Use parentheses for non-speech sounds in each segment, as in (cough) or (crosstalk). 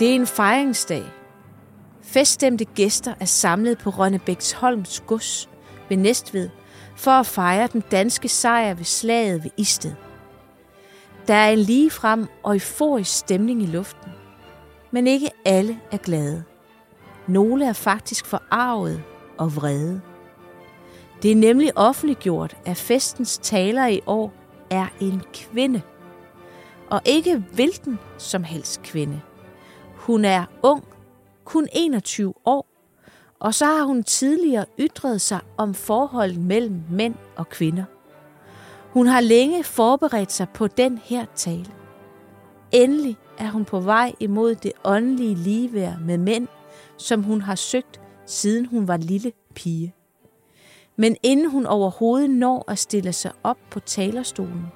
Det er en fejringsdag. Feststemte gæster er samlet på Rønnebæksholms gods ved Næstved for at fejre den danske sejr ved slaget ved Isted. Der er en ligefrem og euforisk stemning i luften, men ikke alle er glade. Nogle er faktisk forarvet og vrede. Det er nemlig offentliggjort, at festens taler i år er en kvinde. Og ikke hvilken som helst kvinde. Hun er ung, kun 21 år, og så har hun tidligere ytret sig om forholdet mellem mænd og kvinder. Hun har længe forberedt sig på den her tale. Endelig er hun på vej imod det åndelige ligeværd med mænd, som hun har søgt, siden hun var lille pige. Men inden hun overhovedet når at stille sig op på talerstolen,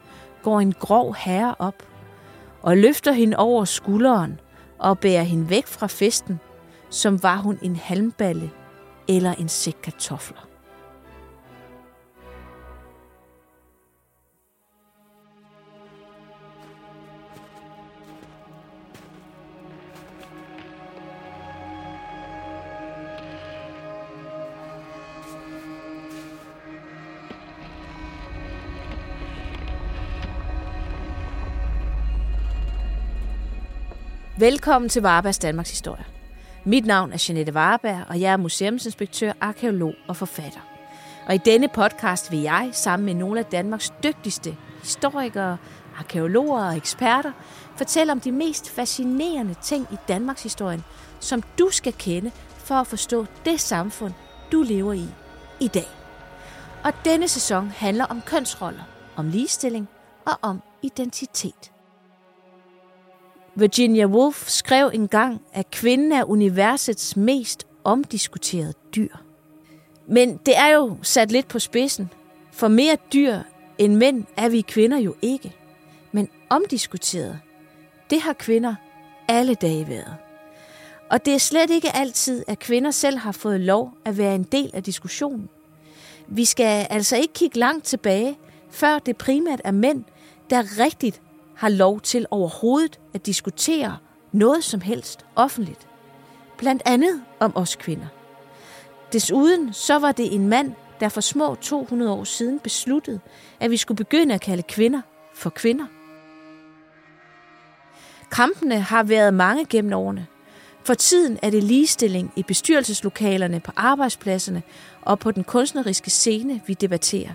går en grov herre op og løfter hende over skulderen og bærer hende væk fra festen, som var hun en halmballe eller en sæk kartofler. Velkommen til Varebergs Danmarks Historie. Mit navn er Jeanette Vareberg, og jeg er museumsinspektør, arkeolog og forfatter. Og i denne podcast vil jeg, sammen med nogle af Danmarks dygtigste historikere, arkeologer og eksperter, fortælle om de mest fascinerende ting i Danmarks historie, som du skal kende for at forstå det samfund, du lever i i dag. Og denne sæson handler om kønsroller, om ligestilling og om identitet. Virginia Woolf skrev engang, at kvinden er universets mest omdiskuterede dyr. Men det er jo sat lidt på spidsen, for mere dyr end mænd er vi kvinder jo ikke. Men omdiskuteret, det har kvinder alle dage været. Og det er slet ikke altid, at kvinder selv har fået lov at være en del af diskussionen. Vi skal altså ikke kigge langt tilbage, før det primært er mænd, der rigtigt har lov til overhovedet at diskutere noget som helst offentligt. Blandt andet om os kvinder. Desuden så var det en mand, der for små 200 år siden besluttede, at vi skulle begynde at kalde kvinder for kvinder. Kampene har været mange gennem årene. For tiden er det ligestilling i bestyrelseslokalerne, på arbejdspladserne og på den kunstneriske scene, vi debatterer.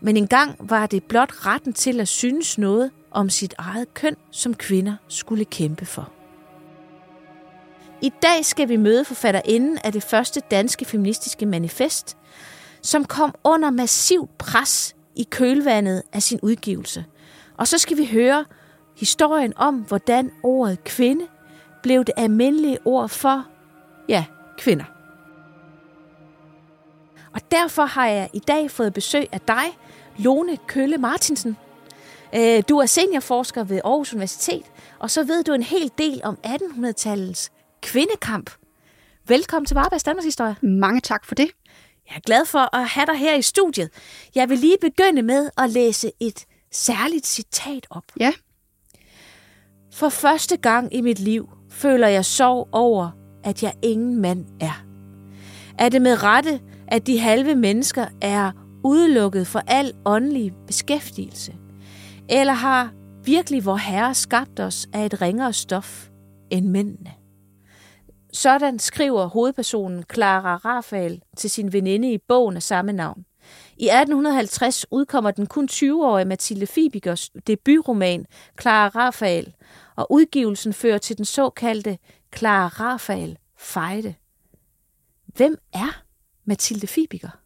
Men engang var det blot retten til at synes noget om sit eget køn, som kvinder skulle kæmpe for. I dag skal vi møde forfatterinden af det første danske feministiske manifest, som kom under massiv pres i kølvandet af sin udgivelse. Og så skal vi høre historien om, hvordan ordet kvinde blev det almindelige ord for, ja, kvinder. Og derfor har jeg i dag fået besøg af dig, Lone Kølle Martinsen. Øh, du er seniorforsker ved Aarhus Universitet, og så ved du en hel del om 1800-tallets kvindekamp. Velkommen til Varbergs Danmarks Historie. Mange tak for det. Jeg er glad for at have dig her i studiet. Jeg vil lige begynde med at læse et særligt citat op. Ja. For første gang i mit liv føler jeg sorg over, at jeg ingen mand er. Er det med rette, at de halve mennesker er udelukket for al åndelig beskæftigelse? Eller har virkelig vor Herre skabt os af et ringere stof end mændene? Sådan skriver hovedpersonen Clara Rafael til sin veninde i bogen af samme navn. I 1850 udkommer den kun 20-årige Mathilde Fibigers debutroman Clara Rafael, og udgivelsen fører til den såkaldte Clara Rafael fejde. Hvem er Mathilde Fibiger?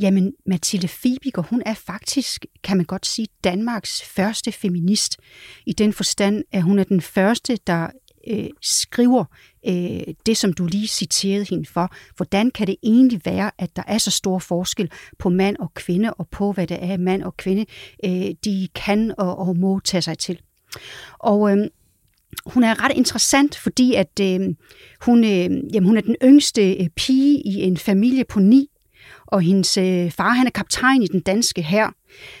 Jamen, Mathilde Fibiger, hun er faktisk, kan man godt sige, Danmarks første feminist. I den forstand, at hun er den første, der øh, skriver øh, det, som du lige citerede hende for. Hvordan kan det egentlig være, at der er så stor forskel på mand og kvinde, og på hvad det er, mand og kvinde, øh, de kan og, og må tage sig til. Og øh, hun er ret interessant, fordi at øh, hun, øh, jamen, hun er den yngste øh, pige i en familie på ni, og hendes øh, far han er kaptajn i den danske hær.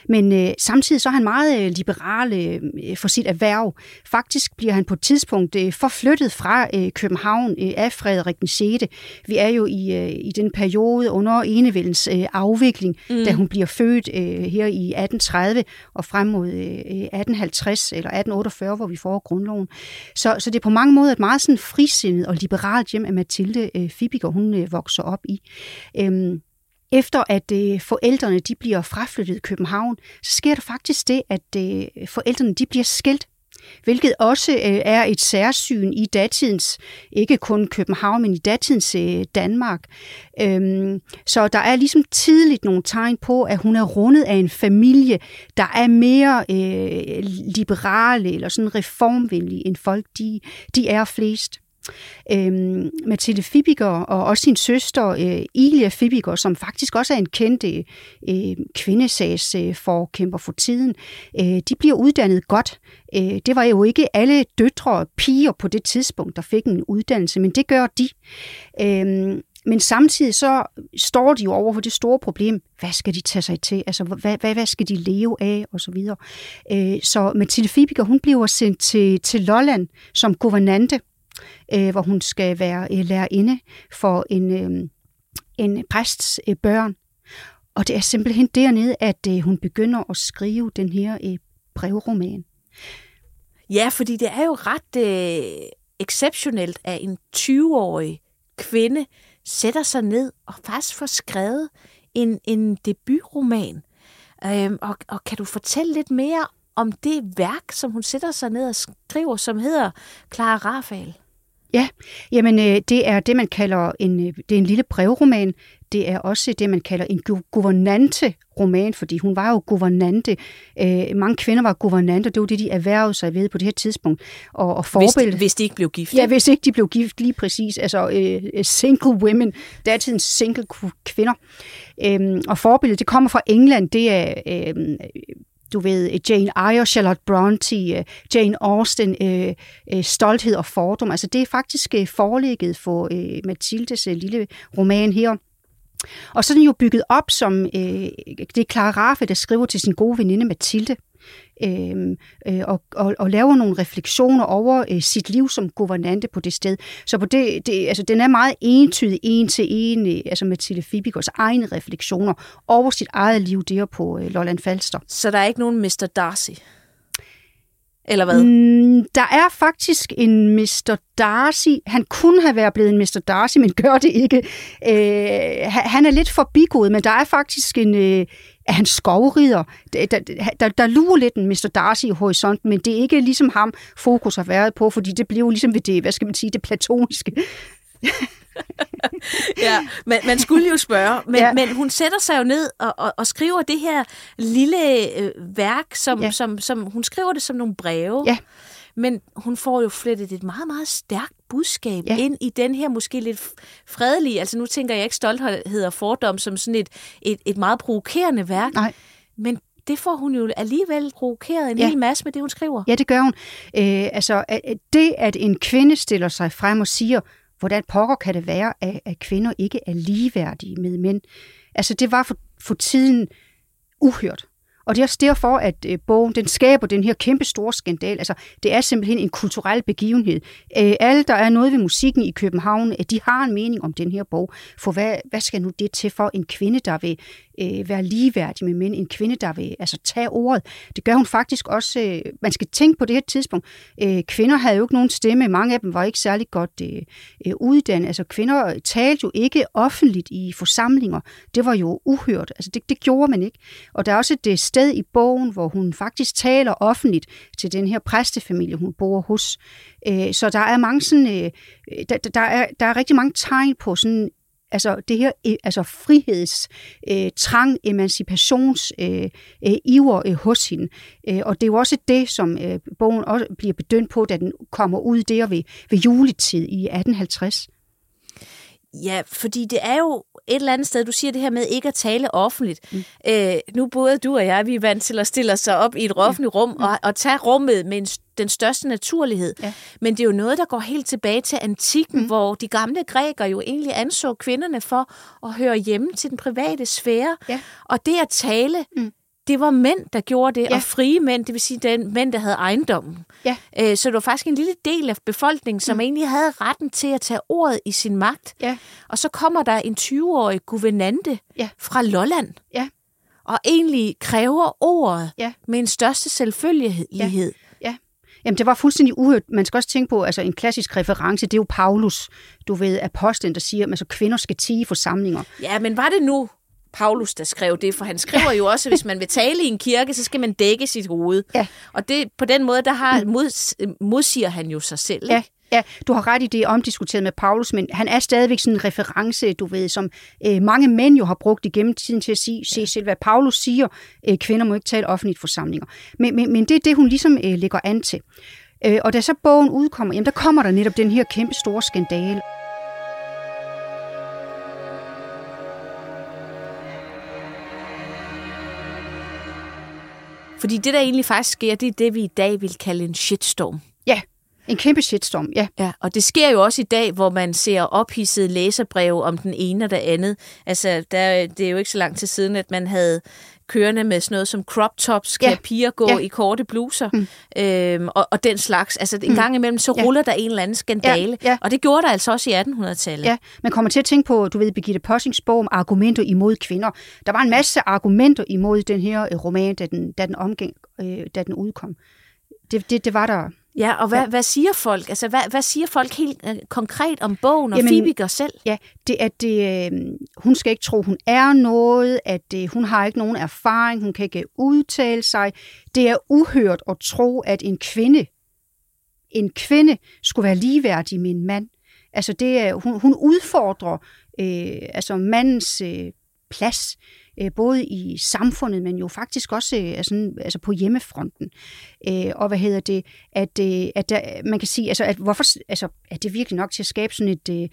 Men øh, samtidig så er han meget øh, liberal øh, for sit erhverv. Faktisk bliver han på et tidspunkt øh, forflyttet fra øh, København øh, af Frederik den 6. Vi er jo i, øh, i den periode under enevældens øh, afvikling, mm. da hun bliver født øh, her i 1830 og frem mod øh, 1850 eller 1848, hvor vi får grundloven. Så, så det er på mange måder et meget sådan frisindet og liberalt hjem, at Mathilde øh, Fibiger, hun øh, vokser op i. Øhm, efter at øh, forældrene de bliver fraflyttet i København, så sker der faktisk det, at øh, forældrene de bliver skilt hvilket også øh, er et særsyn i datidens, ikke kun København, men i datidens øh, Danmark. Øhm, så der er ligesom tidligt nogle tegn på, at hun er rundet af en familie, der er mere øh, liberale eller sådan reformvenlige end folk, de, de er flest øh, Mathilde Fibiger og også sin søster øh, Ilia Fibiger, som faktisk også er en kendt øh, kvindesagsforkæmper øh, for tiden, øh, de bliver uddannet godt. Øh, det var jo ikke alle døtre og piger på det tidspunkt, der fik en uddannelse, men det gør de. Øh, men samtidig så står de jo over for det store problem, hvad skal de tage sig til, altså hvad, hvad, hvad skal de leve af, og så videre. Øh, så Mathilde Fibiger, hun bliver sendt til, til Lolland som guvernante, øh, hvor hun skal være øh, lærerinde for en, øh, en præsts øh, børn. Og det er simpelthen dernede, at øh, hun begynder at skrive den her øh, brevroman. Ja, fordi det er jo ret øh, exceptionelt, at en 20-årig kvinde sætter sig ned og faktisk får skrevet en, en debutroman. Øhm, og, og kan du fortælle lidt mere om det værk, som hun sætter sig ned og skriver, som hedder Clara Rafael? Ja, jamen øh, det er det, man kalder en, øh, det er en lille brevroman. Det er også det, man kalder en guvernante-roman, fordi hun var jo guvernante. Øh, mange kvinder var guvernante, det var det, de erhvervede sig ved på det her tidspunkt. Og, og forbillede, hvis, hvis de ikke blev gift? Ja, hvis ikke de blev gift, lige præcis. Altså øh, single women, datidens single kvinder. Øh, og forbilledet, det kommer fra England, det er... Øh, du ved, øh, Jane Eyre, Charlotte Bronte, øh, Jane Austen, øh, øh, Stolthed og Fordom. Altså det er faktisk øh, forlægget for Mathildes lille roman her. Og så er den jo bygget op som, øh, det er Clara Raffe, der skriver til sin gode veninde Mathilde, øh, øh, og, og, og laver nogle refleksioner over øh, sit liv som guvernante på det sted. Så på det, det, altså, den er meget entydig, en til en, øh, altså Mathilde Fibikers egne refleksioner over sit eget liv der på øh, Lolland Falster. Så der er ikke nogen Mr. Darcy? Eller hvad? Mm, der er faktisk en Mr. Darcy. Han kunne have været blevet en Mr. Darcy, men gør det ikke. Øh, han er lidt forbigået, men der er faktisk en, øh, er han skovrider. Der, der, der, der lurer lidt en Mr. Darcy i horisonten, men det er ikke ligesom ham, fokus har været på, fordi det bliver jo ligesom ved det, hvad skal man sige, det platoniske. (laughs) ja, men man skulle jo spørge, men, ja. men hun sætter sig jo ned og, og, og skriver det her lille øh, værk, som, ja. som, som hun skriver det som nogle breve. Ja. Men hun får jo flettet et meget, meget stærkt budskab ja. ind i den her måske lidt fredelige, altså nu tænker jeg ikke stolthed og fordom som sådan et, et, et meget provokerende værk. Nej. Men det får hun jo alligevel provokeret en ja. hel masse med det, hun skriver. Ja, det gør hun. Øh, altså, det, at en kvinde stiller sig frem og siger, hvordan pokker kan det være, at, at kvinder ikke er ligeværdige med mænd? Altså, det var for, for tiden uhørt. Og det er også derfor, at øh, bogen den skaber den her kæmpe store skandal. Altså, det er simpelthen en kulturel begivenhed. Øh, alle, der er noget ved musikken i København, at de har en mening om den her bog. For hvad, hvad skal nu det til for en kvinde, der vil øh, være ligeværdig med mænd? En kvinde, der vil altså, tage ordet. Det gør hun faktisk også. Øh, man skal tænke på det her tidspunkt. Øh, kvinder havde jo ikke nogen stemme. Mange af dem var ikke særlig godt øh, øh uddannet. Altså, kvinder talte jo ikke offentligt i forsamlinger. Det var jo uhørt. Altså, det, det gjorde man ikke. Og der er også et sted sted i bogen, hvor hun faktisk taler offentligt til den her præstefamilie, hun bor hos. Øh, så der er mange sådan, øh, der, der, er, der er rigtig mange tegn på sådan altså det her øh, altså friheds, øh, emancipations øh, øh, iver øh, hos hende. Øh, og det er jo også det, som øh, bogen også bliver bedømt på, da den kommer ud der ved, ved juletid i 1850. Ja, fordi det er jo et eller andet sted, du siger det her med ikke at tale offentligt. Mm. Øh, nu både du og jeg, vi er vant til at stille os op i et offentligt rum mm. og, og tage rummet med en, den største naturlighed. Ja. Men det er jo noget, der går helt tilbage til antikken, mm. hvor de gamle grækere jo egentlig anså kvinderne for at høre hjemme til den private sfære. Ja. Og det at tale, mm det var mænd, der gjorde det, Ja. og frie mænd, det vil sige den mænd, der havde ejendommen. Ja. Øh, så det var faktisk en lille del af befolkningen, som mm. egentlig havde retten til at tage ordet i sin magt. Ja. Og så kommer der en 20-årig guvernante Ja. fra Lolland, Ja. og egentlig kræver ordet Ja. med en største selvfølgelighed. Ja. Jamen, det var fuldstændig uhørt. Man skal også tænke på, altså en klassisk reference, det er jo Paulus, du ved, apostlen, der siger, at altså, kvinder skal tige forsamlinger. Ja, men var det nu Paulus, der skrev det? For han skriver jo også, at hvis man vil tale i en kirke, så skal man dække sit hoved. Ja. Og det, på den måde, der har, mod, modsiger han jo sig selv. Ja, ikke? ja, du har ret i det er omdiskuteret med Paulus, men han er stadigvæk sådan en reference, du ved, som øh, mange mænd jo har brugt igennem tiden til at sige, se selv, hvad Paulus siger, øh, kvinder må ikke tale offentligt forsamlinger. Men, men, men det er det, hun ligesom øh, lægger an til. Øh, og da så bogen udkommer, jamen der kommer der netop den her kæmpe store skandale. Fordi det, der egentlig faktisk sker, det er det, vi i dag vil kalde en shitstorm. Ja, en kæmpe shitstorm, ja. Ja, og det sker jo også i dag, hvor man ser ophidsede læserbreve om den ene og det andet. Altså, der, det er jo ikke så lang tid siden, at man havde kørende med sådan noget som crop tops, kan Ja. ja. piger gå Ja. ja. i korte bluser, mm. øhm, og, og den slags. Altså, en gang imellem, så Ja. ruller der en eller anden skandale, Ja, ja. og det gjorde der altså også i 1800-tallet. Ja, man kommer til at tænke på, du ved, Birgitte Possing's bog om argumenter imod kvinder. Der var en masse argumenter imod den her øh, roman, da den, da den, omgæng, øh, da den udkom. Det, det, det var der. Ja, og hvad, Ja. hvad siger folk? Altså, hvad, hvad siger folk helt øh, konkret om bogen og Jamen- Fibiger selv? Ja, det er det, øh, hun skal ikke tro, hun er noget, at øh, hun har ikke nogen erfaring, hun kan ikke udtale sig. Det er uhørt at tro, at en kvinde, en kvinde skulle være ligeværdig med en mand. Altså det er, hun, hun udfordrer øh, altså mandens øh, plads, øh, både i samfundet, men jo faktisk også øh, altså, altså på hjemmefronten. Øh, og hvad hedder det, at, øh, at der, man kan sige, altså, at hvorfor, altså, er det virkelig nok til at skabe sådan et, øh,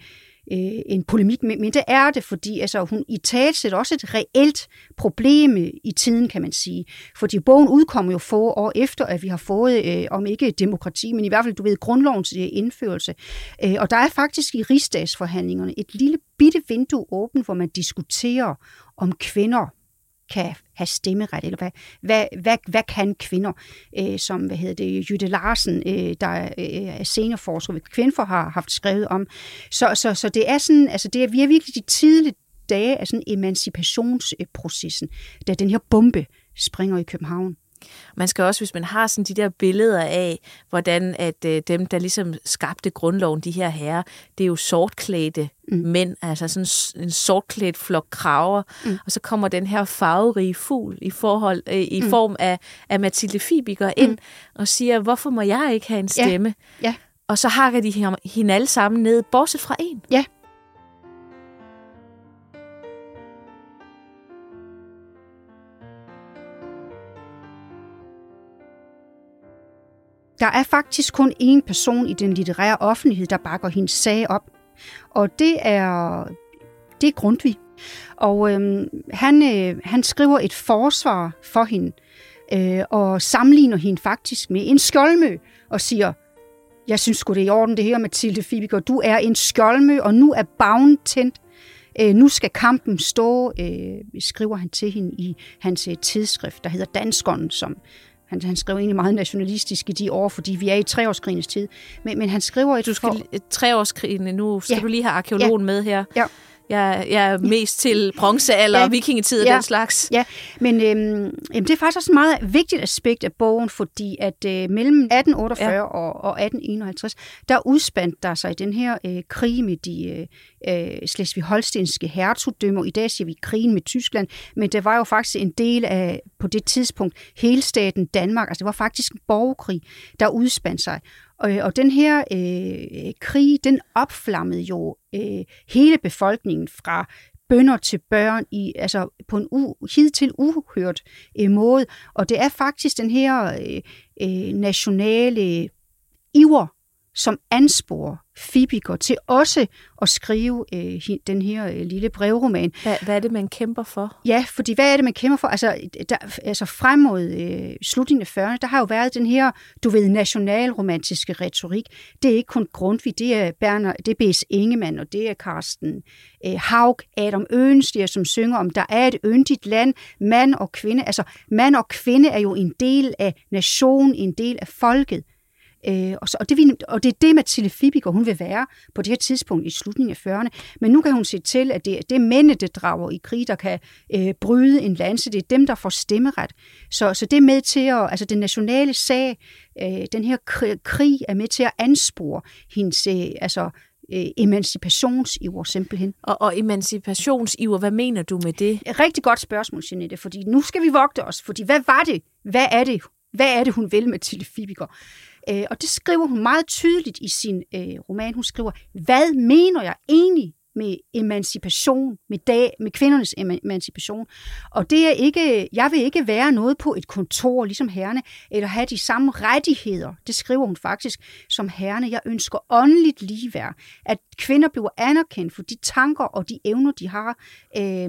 øh, en polemik, men, men det er det, fordi altså, hun i tale også et reelt problem i tiden, kan man sige. Fordi bogen udkommer jo få år efter, at vi har fået, øh, om ikke demokrati, men i hvert fald, du ved, grundlovens øh, indførelse. Øh, og der er faktisk i rigsdagsforhandlingerne et lille bitte vindue åbent, hvor man diskuterer, om kvinder kan have stemmeret, eller hvad, hvad, hvad, hvad kan kvinder, øh, som hvad hedder det, Jytte Larsen, øh, der er, øh, er seniorforsker ved Kvinfor, har haft skrevet om. Så, så, så det er sådan, altså det er, vi er virkelig de tidlige dage af sådan emancipationsprocessen, da den her bombe springer i København. Man skal også, hvis man har sådan de der billeder af, hvordan at øh, dem, der ligesom skabte grundloven, de her herrer, det er jo sortklædte mm. mænd, altså sådan en sortklædt flok kraver, mm. og så kommer den her farverige fugl i forhold øh, i mm. form af, af Mathilde Fibiger ind mm. og siger, hvorfor må jeg ikke have en Ja. stemme? Ja. Og så hakker de ham- hende alle sammen ned, bortset fra en. Ja. Der er faktisk kun én person i den litterære offentlighed, der bakker hendes sag op. Og det er, det er Grundtvig. Og øhm, han, øh, han skriver et forsvar for hende, øh, og sammenligner hende faktisk med en skjoldmø, og siger, jeg synes sgu det er i orden det her, Mathilde Fibiger, du er en skjoldmø, og nu er bagen tændt. Øh, nu skal kampen stå, øh, skriver han til hende i hans øh, tidsskrift, der hedder Danskånden, som han, han skrev egentlig meget nationalistisk i de år, fordi vi er i treårskrigens tid. Men, men han skriver et... Du skal for... treårskrigen, nu skal Ja. du lige have arkeologen ja. med her. Ja. Jeg, jeg er mest til bronzealder Ja. og vikingetid og Ja. den slags. Ja, men øhm, det er faktisk også et meget vigtigt aspekt af bogen, fordi at øh, mellem 1848 ja. og, og 1851, der udspandt der sig den her øh, krig med de øh, øh, slesvig-holstenske hertugdømmer. I dag siger vi krigen med Tyskland, men det var jo faktisk en del af, på det tidspunkt, hele staten Danmark. Altså det var faktisk en borgerkrig, der udspandt sig. Og, øh, og den her øh, krig, den opflammede jo øh, hele befolkningen fra bønder til børn i, altså på en u, hidtil uhørt øh, måde. Og det er faktisk den her øh, øh nationale iver, som ansporer Fibiger til også at skrive øh, den her øh, lille brevroman. Hvad, hvad er det, man kæmper for? Ja, fordi hvad er det, man kæmper for? Altså, der, altså frem mod øh, slutningen af 40'erne, der har jo været den her, du ved, nationalromantiske retorik. Det er ikke kun Grundtvig, det er, Berner, det er B.S. Ingemann, og det er Carsten øh, Haug, Adam Øenstier, som synger om, der er et yndigt land, mand og kvinde. Altså, mand og kvinde er jo en del af nationen, en del af folket. Øh, og, så, og, det, og det er det, Mathilde Fibiger, hun vil være på det her tidspunkt i slutningen af 40'erne. Men nu kan hun se til, at det, det er mændene, der drager i krig, der kan øh, bryde en lanse. Det er dem, der får stemmeret. Så, så det er med til at, altså den nationale sag, øh, den her krig, krig er med til at anspore hendes, øh, altså øh, emancipationsiver simpelthen. Og, og emancipationsiver, hvad mener du med det? Et rigtig godt spørgsmål, Jeanette, fordi nu skal vi vogte os, fordi hvad var det? Hvad er det? Hvad er det, hun vil med Tilly Fibiger? Øh, og det skriver hun meget tydeligt i sin øh, roman. Hun skriver, hvad mener jeg egentlig med emancipation, med, dag, med kvindernes emancipation. Og det er ikke, jeg vil ikke være noget på et kontor, ligesom herrene, eller have de samme rettigheder, det skriver hun faktisk, som herrene. Jeg ønsker åndeligt ligeværd, at kvinder bliver anerkendt for de tanker og de evner, de har øh,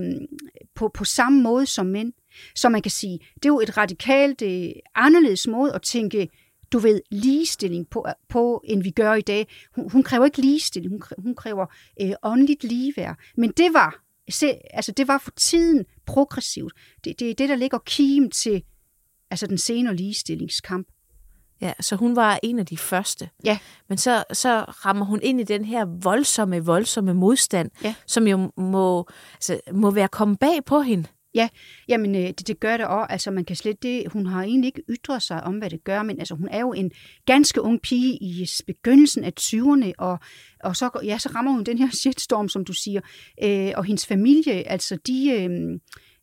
på, på samme måde som mænd. Så man kan sige, det er jo et radikalt øh, anderledes måde at tænke du ved, ligestilling på, på end vi gør i dag. Hun, hun kræver ikke ligestilling, hun, hun kræver øh, åndeligt ligeværd. Men det var, se, altså det var for tiden progressivt. Det, det er det, der ligger kim til altså den senere ligestillingskamp. Ja, så hun var en af de første. Ja. Men så, så rammer hun ind i den her voldsomme, voldsomme modstand, ja. som jo må, altså, må være kommet bag på hende. Ja, jamen øh, det, det gør det også. Altså man kan slet det, hun har egentlig ikke ytret sig om, hvad det gør, men altså hun er jo en ganske ung pige i begyndelsen af 20'erne, og, og så, ja, så rammer hun den her (laughs) shitstorm, som du siger, øh, og hendes familie, altså de... Øh,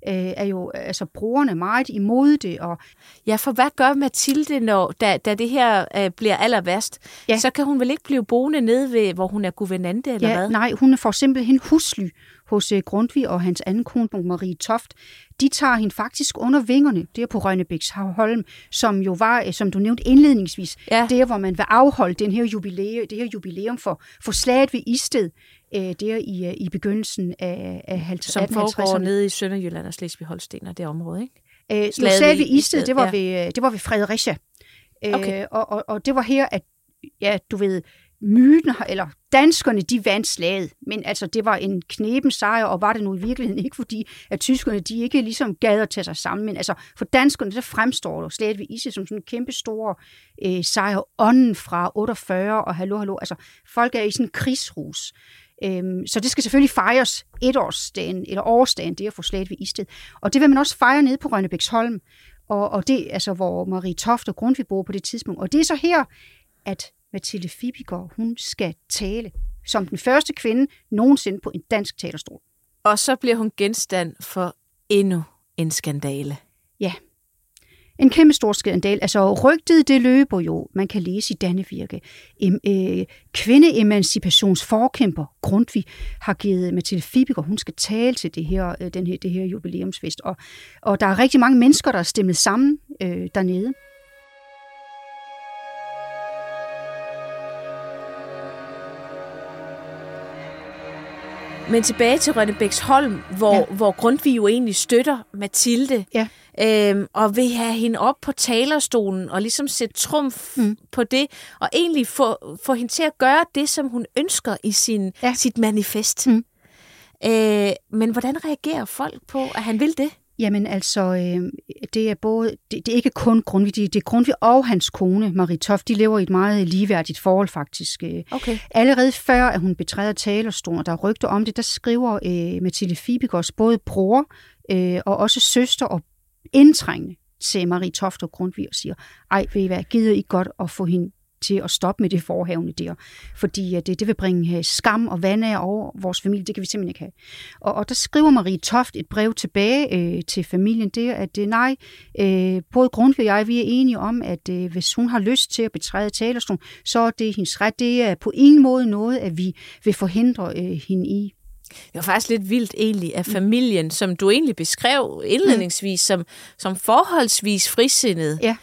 er jo altså brugerne meget imod det. Og ja, for hvad gør Mathilde, når, da, da det her øh, bliver aller værst? Ja. Så kan hun vel ikke blive boende nede ved, hvor hun er guvernante, eller ja, hvad? Nej, hun får simpelthen husly hos øh, Grundtvig og hans anden kone, Marie Toft, de tager hende faktisk under vingerne, det er på Rønnebæks Holm, som jo var, øh, som du nævnte indledningsvis, ja. der hvor man vil afholde den her jubilæum, det her jubilæum for, for slaget ved Isted, øh, der i, i begyndelsen af, af 50, Som foregår nede i Sønderjylland og Slesvig-Holsten og det område, ikke? Øh, slaget, slaget ved Isted, det var, ja. ved, det var ved Fredericia. Okay. Øh, og, og, og det var her, at ja, du ved, myten, eller danskerne, de vandt slaget, men altså det var en knepen sejr, og var det nu i virkeligheden ikke, fordi at tyskerne, de ikke ligesom gad at tage sig sammen, men altså for danskerne, der fremstår der slaget ved Isse som sådan en kæmpe stor øh, sejr, ånden fra 48 og hallo, hallo, altså folk er i sådan en krigsrus. Øhm, så det skal selvfølgelig fejres etårsdagen, eller årsdagen, det at få slaget ved Isted. Og det vil man også fejre nede på Rønnebæksholm, og, og det altså, hvor Marie Toft og Grundtvig bor på det tidspunkt. Og det er så her, at Mathilde Fibiger, hun skal tale som den første kvinde nogensinde på en dansk talerstol. Og så bliver hun genstand for endnu en skandale. Ja, en kæmpe stor skandal. Altså rygtet, det løber jo, man kan læse i Dannevirke. Em, øh, kvindeemancipationsforkæmper Grundtvig har givet Mathilde Fibiger, hun skal tale til det her, øh, den her, det her jubilæumsfest. Og, og der er rigtig mange mennesker, der er stemmet sammen øh, dernede. Men tilbage til Rønnebæksholm, hvor, ja. hvor Grundtvig jo egentlig støtter Mathilde, ja. øhm, og vil have hende op på talerstolen og ligesom sætte trumf mm. på det, og egentlig få, få hende til at gøre det, som hun ønsker i sin, ja. sit manifest. Mm. Øh, men hvordan reagerer folk på, at han vil det? Jamen altså, øh, det er både, det, det er ikke kun Grundtvig, det, det er Grundtvig og hans kone, Marie Toft, de lever i et meget ligeværdigt forhold faktisk. Øh. Okay. Allerede før, at hun betræder talerstolen, og der er rygter om det, der skriver øh, Mathilde Fibigos både bror øh, og også søster og indtrængende til Marie Toft og Grundtvig og siger, ej, ved I hvad, gider I godt at få hende til at stoppe med det forhavne der, fordi det, det vil bringe øh, skam og vand over vores familie, det kan vi simpelthen ikke have. Og, og der skriver Marie Toft et brev tilbage øh, til familien der, at øh, nej, øh, både Grundtvig og jeg, vi er enige om, at øh, hvis hun har lyst til at betræde talerstolen, så er det hendes ret. Det er på ingen måde noget, at vi vil forhindre øh, hende i. Det var faktisk lidt vildt egentlig, at familien, som du egentlig beskrev indledningsvis, som, som forholdsvis frisindet, ja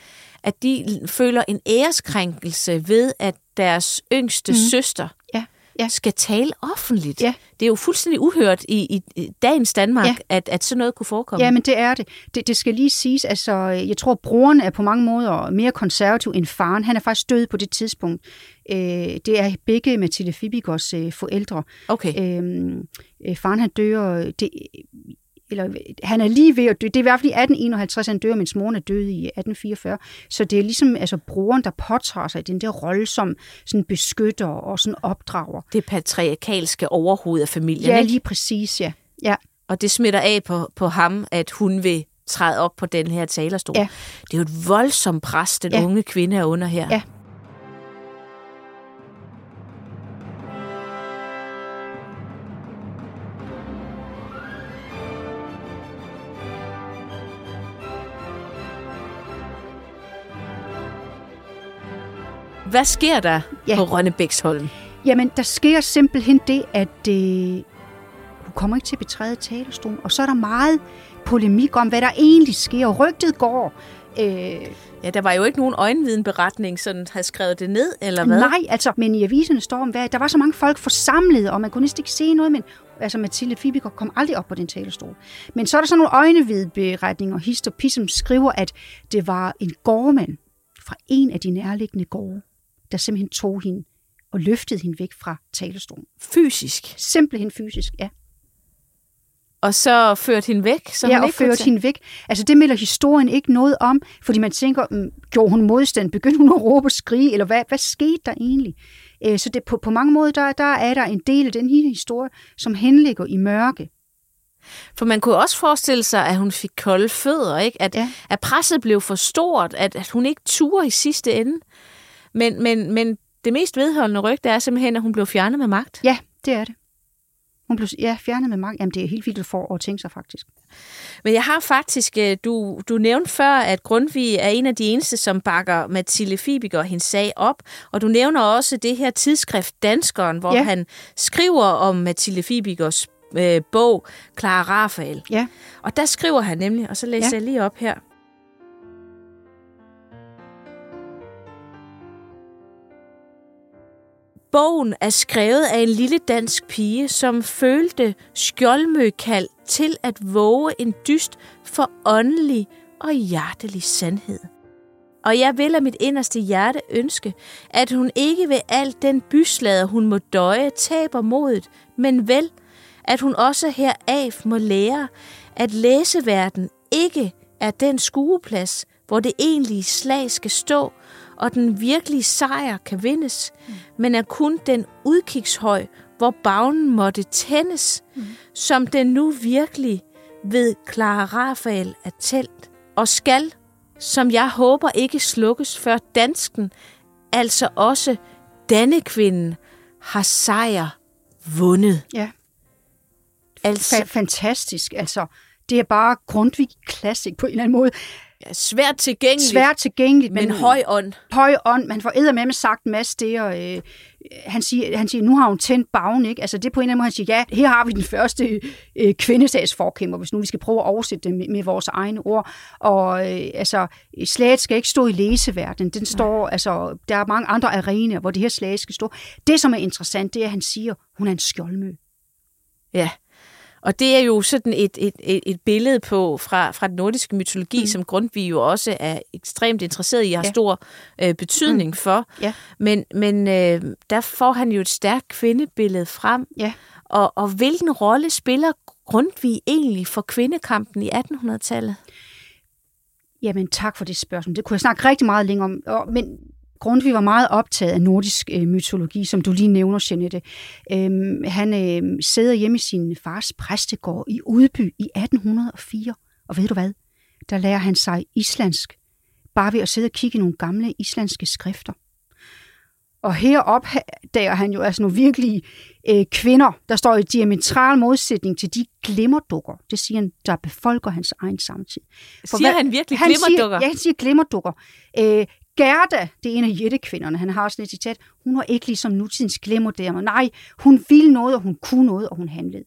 at de føler en æreskrænkelse ved, at deres yngste mm. søster Ja, ja. skal tale offentligt. Ja. Det er jo fuldstændig uhørt i, i dagens Danmark, Ja. at, at sådan noget kunne forekomme. Ja, men det er det. det. Det skal lige siges, altså, jeg tror, broren er på mange måder mere konservativ end faren. Han er faktisk død på det tidspunkt. Øh, det er begge Mathilde Fibigos øh, forældre. Okay. Øhm, øh, faren han dør, det, eller han er lige ved at dø. Det er i hvert fald i 1851, han dør, mens moren er død i 1844. Så det er ligesom altså, broren, der påtager sig den der rolle som sådan beskytter og sådan opdrager. Det patriarkalske overhoved af familien, Ja, lige præcis, ja. ja. og det smitter af på, på ham, at hun vil træde op på den her talerstol. Ja. Det er jo et voldsomt pres, den Ja. unge kvinde er under her. Ja. Hvad sker der Ja. på Rønnebæksholm? Jamen, der sker simpelthen det, at øh, hun kommer ikke til at betræde talerstolen, og så er der meget polemik om, hvad der egentlig sker, og rygtet går. Øh, Ja, der var jo ikke nogen øjenvidenberetning, sådan havde skrevet det ned, eller hvad? nej, altså, men i aviserne står om, hvad, der var så mange folk forsamlet, og man kunne næsten ikke se noget, men altså Mathilde Fibiger kom aldrig op på den talerstol. Men så er der sådan nogle øjenvidberetninger, hist og pis, som skriver, at det var en gårdmand fra en af de nærliggende gårde, der simpelthen tog hende og løftede hende væk fra talerstolen. Fysisk. Simpelthen fysisk, ja. Og så førte hende væk, så ja, hun og ikke førte hende væk. Altså, det melder historien ikke noget om, fordi man tænker, mm, gjorde hun modstand? Begyndte hun at råbe og skrige? Eller hvad, hvad skete der egentlig? Øh, Så det, på, på mange måder, der, der er der en del af den her historie, som henligger i mørke. For man kunne også forestille sig, at hun fik kolde fødder, ikke? At, Ja. at presset blev for stort, at, at hun ikke turde i sidste ende. Men, men, men det mest vedholdende rygte er simpelthen, at hun blev fjernet med magt. Ja, det er det. Hun blev ja, fjernet med magt. Jamen, det er helt vildt for at tænke sig, faktisk. Men jeg har faktisk, øh, du, du nævnte før, at Grundtvig er en af de eneste, som bakker Mathilde Fibiger og hendes sag op. Og du nævner også det her tidsskrift Danskeren, hvor Ja. han skriver om Mathilde Fibigers øh, bog, Clara Rafael. Ja. Og der skriver han nemlig, og så læser Ja. jeg lige op her. Bogen er skrevet af en lille dansk pige, som følte skjoldmøkald til at våge en dyst for åndelig og hjertelig sandhed. Og jeg vil af mit inderste hjerte ønske, at hun ikke ved alt den byslader, hun må døje, taber modet, men vel, at hun også heraf må lære, at læseverden ikke er den skueplads, hvor det egentlige slag skal stå, og den virkelige sejr kan vindes, mm. men er kun den udkigshøj, hvor bagnen måtte tændes, mm. som den nu virkelig ved Clara Rafael er tælt, og skal, som jeg håber ikke slukkes før dansken, altså også denne kvinden, har sejr vundet. Ja. Altså, Fa- fantastisk. Altså, det er bare Grundtvig Classic på en eller anden måde. Ja, svært tilgængeligt, Svært tilgængeligt, men høj ånd. høj ånd. Man får med med sagt en masse det, og øh, han, siger, han siger, nu har hun tændt bagen, ikke? Altså det er på en eller anden måde, han siger, ja, her har vi den første øh, kvindesagsforkæmper, hvis nu vi skal prøve at oversætte det med, med vores egne ord. Og øh, altså, slaget skal ikke stå i læseverdenen. Den står, altså, der er mange andre arenaer, hvor det her slag skal stå. Det, som er interessant, det er, at han siger, hun er en skjoldmø. Ja. Og det er jo sådan et, et, et, et billede på fra, fra den nordiske mytologi, mm. som Grundtvig jo også er ekstremt interesseret i og har Ja. stor øh, betydning mm. for. Ja. Men, men øh, der får han jo et stærkt kvindebillede frem. Ja. Og, og hvilken rolle spiller Grundtvig egentlig for kvindekampen i 1800-tallet? Jamen, tak for det spørgsmål. Det kunne jeg snakke rigtig meget længere om. Men Grundtvig var meget optaget af nordisk øh, mytologi, som du lige nævner, Jeanette. Øhm, han øh, sidder hjemme i sin fars præstegård i Udby i 1804. Og ved du hvad? Der lærer han sig islandsk, bare ved at sidde og kigge i nogle gamle islandske skrifter. Og heroppe der han jo altså nogle virkelige øh, kvinder, der står i diametral modsætning til de glimmerdukker. Det siger han, der befolker hans egen samtid. For Siger hvad- han virkelig han glimmerdukker? Siger, ja, han siger glimmerdukker. Øh, Gerda, det er en af jættekvinderne, han har sådan et citat, hun var ikke ligesom nutidens glimmerdamer. Nej, hun ville noget, og hun kunne noget, og hun handlede.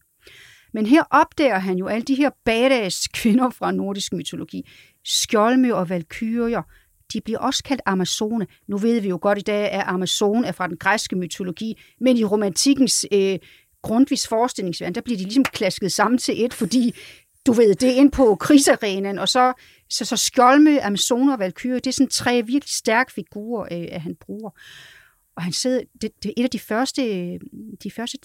Men her opdager han jo alle de her badass kvinder fra nordisk mytologi. Skjolme og valkyrier, de bliver også kaldt Amazone. Nu ved vi jo godt i dag, at Amazone er fra den græske mytologi, men i romantikkens øh, grundvis forestillingsverden, der bliver de ligesom klasket sammen til et, fordi du ved, det er ind på krigsarenaen, og så, så, så skjoldmø, Amazoner og Valkyrie, det er sådan tre virkelig stærke figurer, øh, at han bruger. Og han sidder, det, det er et af de første, de første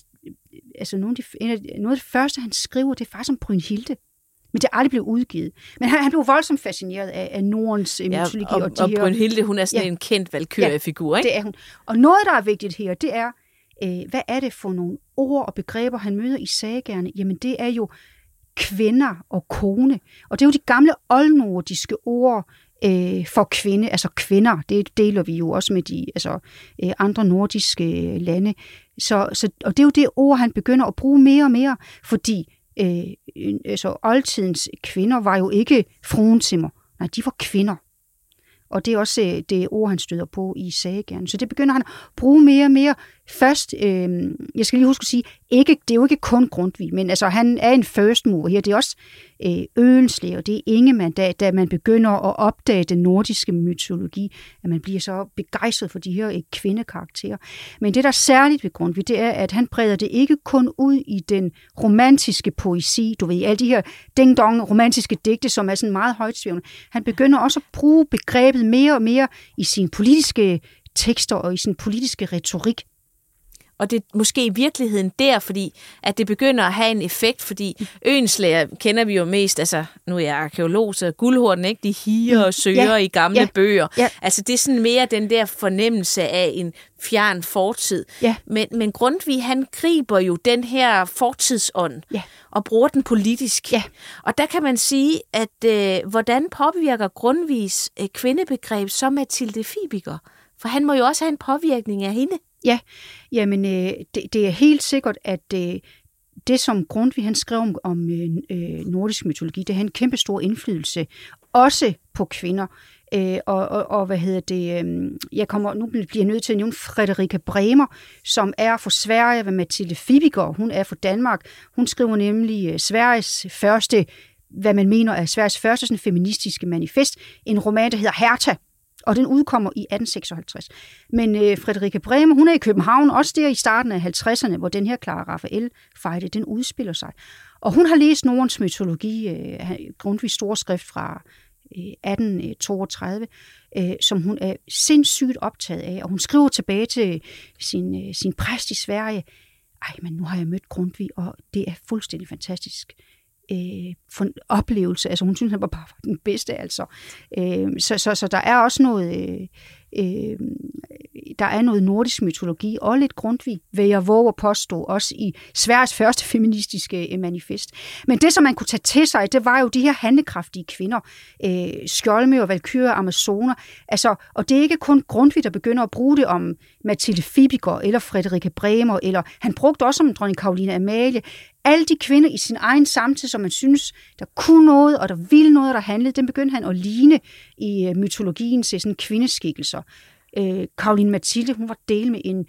altså nogle af de, en af, noget af det første, han skriver, det er faktisk om Brynhilde. Men det er aldrig blevet udgivet. Men han, han blev voldsomt fascineret af, af Nordens ja, mytologi. Og, og, og her, Brynhilde, hun er sådan ja, en kendt valkyrie-figur, ikke? det er hun. Og noget, der er vigtigt her, det er, øh, hvad er det for nogle ord og begreber, han møder i sagerne? Jamen, det er jo kvinder og kone. Og det er jo de gamle oldnordiske ord øh, for kvinde, altså kvinder. Det deler vi jo også med de altså, øh, andre nordiske øh, lande. Så, så, og det er jo det ord, han begynder at bruge mere og mere, fordi øh, altså, oldtidens kvinder var jo ikke fruentimmer. Nej, de var kvinder. Og det er også øh, det ord, han støder på i sagerne. Så det begynder han at bruge mere og mere. Først, øh, jeg skal lige huske at sige, ikke, det er jo ikke kun Grundtvig, men altså, han er en first mover her. Det er også øh, Øenslæg, og det er Ingemann, da, da man begynder at opdage den nordiske mytologi, at man bliver så begejstret for de her øh, kvindekarakterer. Men det, der er særligt ved Grundtvig, det er, at han breder det ikke kun ud i den romantiske poesi, du ved, alle de her ding-dong romantiske digte, som er sådan meget højtsvævende. Han begynder også at bruge begrebet mere og mere i sin politiske tekster og i sin politiske retorik. Og det er måske i virkeligheden der, fordi at det begynder at have en effekt, fordi øenslæger kender vi jo mest, altså nu er jeg arkeolog, så guldhorten, ikke? De higer og søger ja, i gamle ja, bøger. Ja. Altså det er sådan mere den der fornemmelse af en fjern fortid. Ja. Men, men Grundtvig, han griber jo den her fortidsånd ja. og bruger den politisk. Ja. Og der kan man sige, at øh, hvordan påvirker Grundtvigs øh, kvindebegreb så Mathilde Fibiger? For han må jo også have en påvirkning af hende. Ja, jamen øh, det, det er helt sikkert, at øh, det, som Grundtvig han skrev om, om øh, øh, nordisk mytologi, det har en kæmpe stor indflydelse, også på kvinder. Øh, og, og, og hvad hedder det, øh, jeg kommer, nu bliver jeg nødt til at nævne Frederika Bremer, som er for Sverige, hvad Mathilde Fibiger, hun er for Danmark. Hun skriver nemlig øh, Sveriges første, hvad man mener er Sveriges første sådan, feministiske manifest, en roman, der hedder Hertha, og den udkommer i 1856. Men øh, Frederikke Bremer, hun er i København, også der i starten af 50'erne, hvor den her Clara Raphael fejde, den udspiller sig. Og hun har læst Nordens mytologi, øh, Grundtvigs store skrift fra øh, 1832, øh, som hun er sindssygt optaget af. Og hun skriver tilbage til sin, øh, sin præst i Sverige, ej, men nu har jeg mødt Grundtvig, og det er fuldstændig fantastisk øh, for en oplevelse. Altså hun synes, han var bare den bedste. Altså. Øh, så, så, så der er også noget... Øh, øh, der er noget nordisk mytologi, og lidt Grundtvig, vil jeg våge at påstå, også i Sveriges første feministiske øh, manifest. Men det, som man kunne tage til sig, det var jo de her handekraftige kvinder, øh, skjolme og valkyrer, Amazoner. Altså, og det er ikke kun Grundtvig, der begynder at bruge det om Mathilde Fibiger eller Frederike Bremer, eller han brugte også om dronning Karoline Amalie. Alle de kvinder i sin egen samtid, som man synes, der kunne noget, og der ville noget, der handlede, den begyndte han at ligne i øh, mytologien til sådan kvindeskikkelser. Øh, Karoline Mathilde, hun var del med en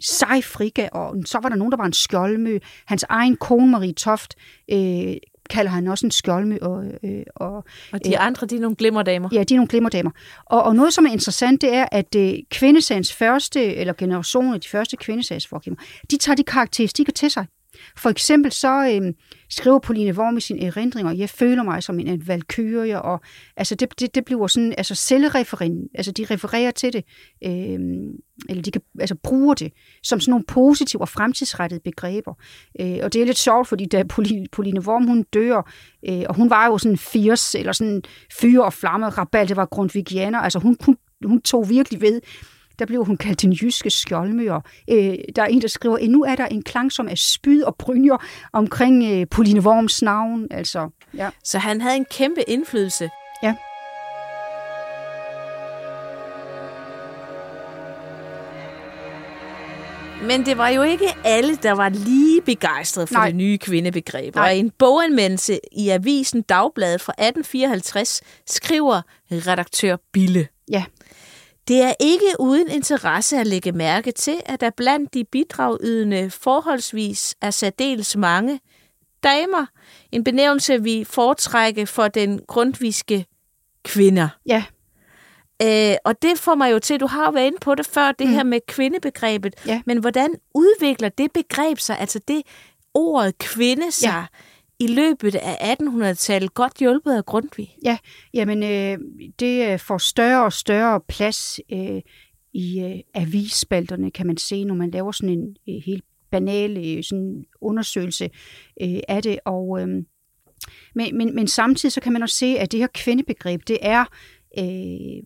sej frika, og så var der nogen, der var en skjoldmø. Hans egen kone, Marie Toft, øh, kalder han også en skjoldmø. Og, øh, og, og de øh, andre, de er nogle glimmerdamer. Ja, de er nogle glimmerdamer. Og, og noget, som er interessant, det er, at øh, kvindesagens første, eller generationen af de første kvindesagsforkæmper, de tager de karakteristikker til sig. For eksempel så øh, skriver Pauline Worm i sine erindringer, jeg føler mig som en, valkyrie, og altså det, det, det bliver sådan, altså selvreferent, altså de refererer til det, øh, eller de kan, altså bruger det som sådan nogle positive og fremtidsrettede begreber. Øh, og det er lidt sjovt, fordi da Pauline, Pauline Worm, hun dør, øh, og hun var jo sådan fierce, eller sådan fyre og flamme, rabal, det var grundvigianer, altså hun, hun, hun tog virkelig ved, der blev hun kaldt den jyske skjoldmør. Øh, der er en, der skriver, at nu er der en klang, som er spyd og brynjer omkring øh, Pauline Worms navn. Altså, ja. Så han havde en kæmpe indflydelse. Ja. Men det var jo ikke alle, der var lige begejstrede for Nej. det nye kvindebegreb. Nej. Og en boganmeldelse i avisen Dagbladet fra 1854 skriver redaktør Bille. Ja. Det er ikke uden interesse at lægge mærke til, at der blandt de bidragydende forholdsvis er særdeles mange damer. En benævnelse, vi foretrækker for den grundviske kvinder. Ja. Øh, og det får mig jo til, du har jo været inde på det før, det mm. her med kvindebegrebet. Ja. Men hvordan udvikler det begreb sig, altså det ordet kvinde sig, ja i løbet af 1800-tallet, godt hjulpet af Grundtvig? Ja, jamen øh, det øh, får større og større plads øh, i øh, avisspalterne, kan man se, når man laver sådan en øh, helt banal øh, sådan undersøgelse øh, af det. Og, øh, men, men, men samtidig så kan man også se, at det her kvindebegreb, det er øh,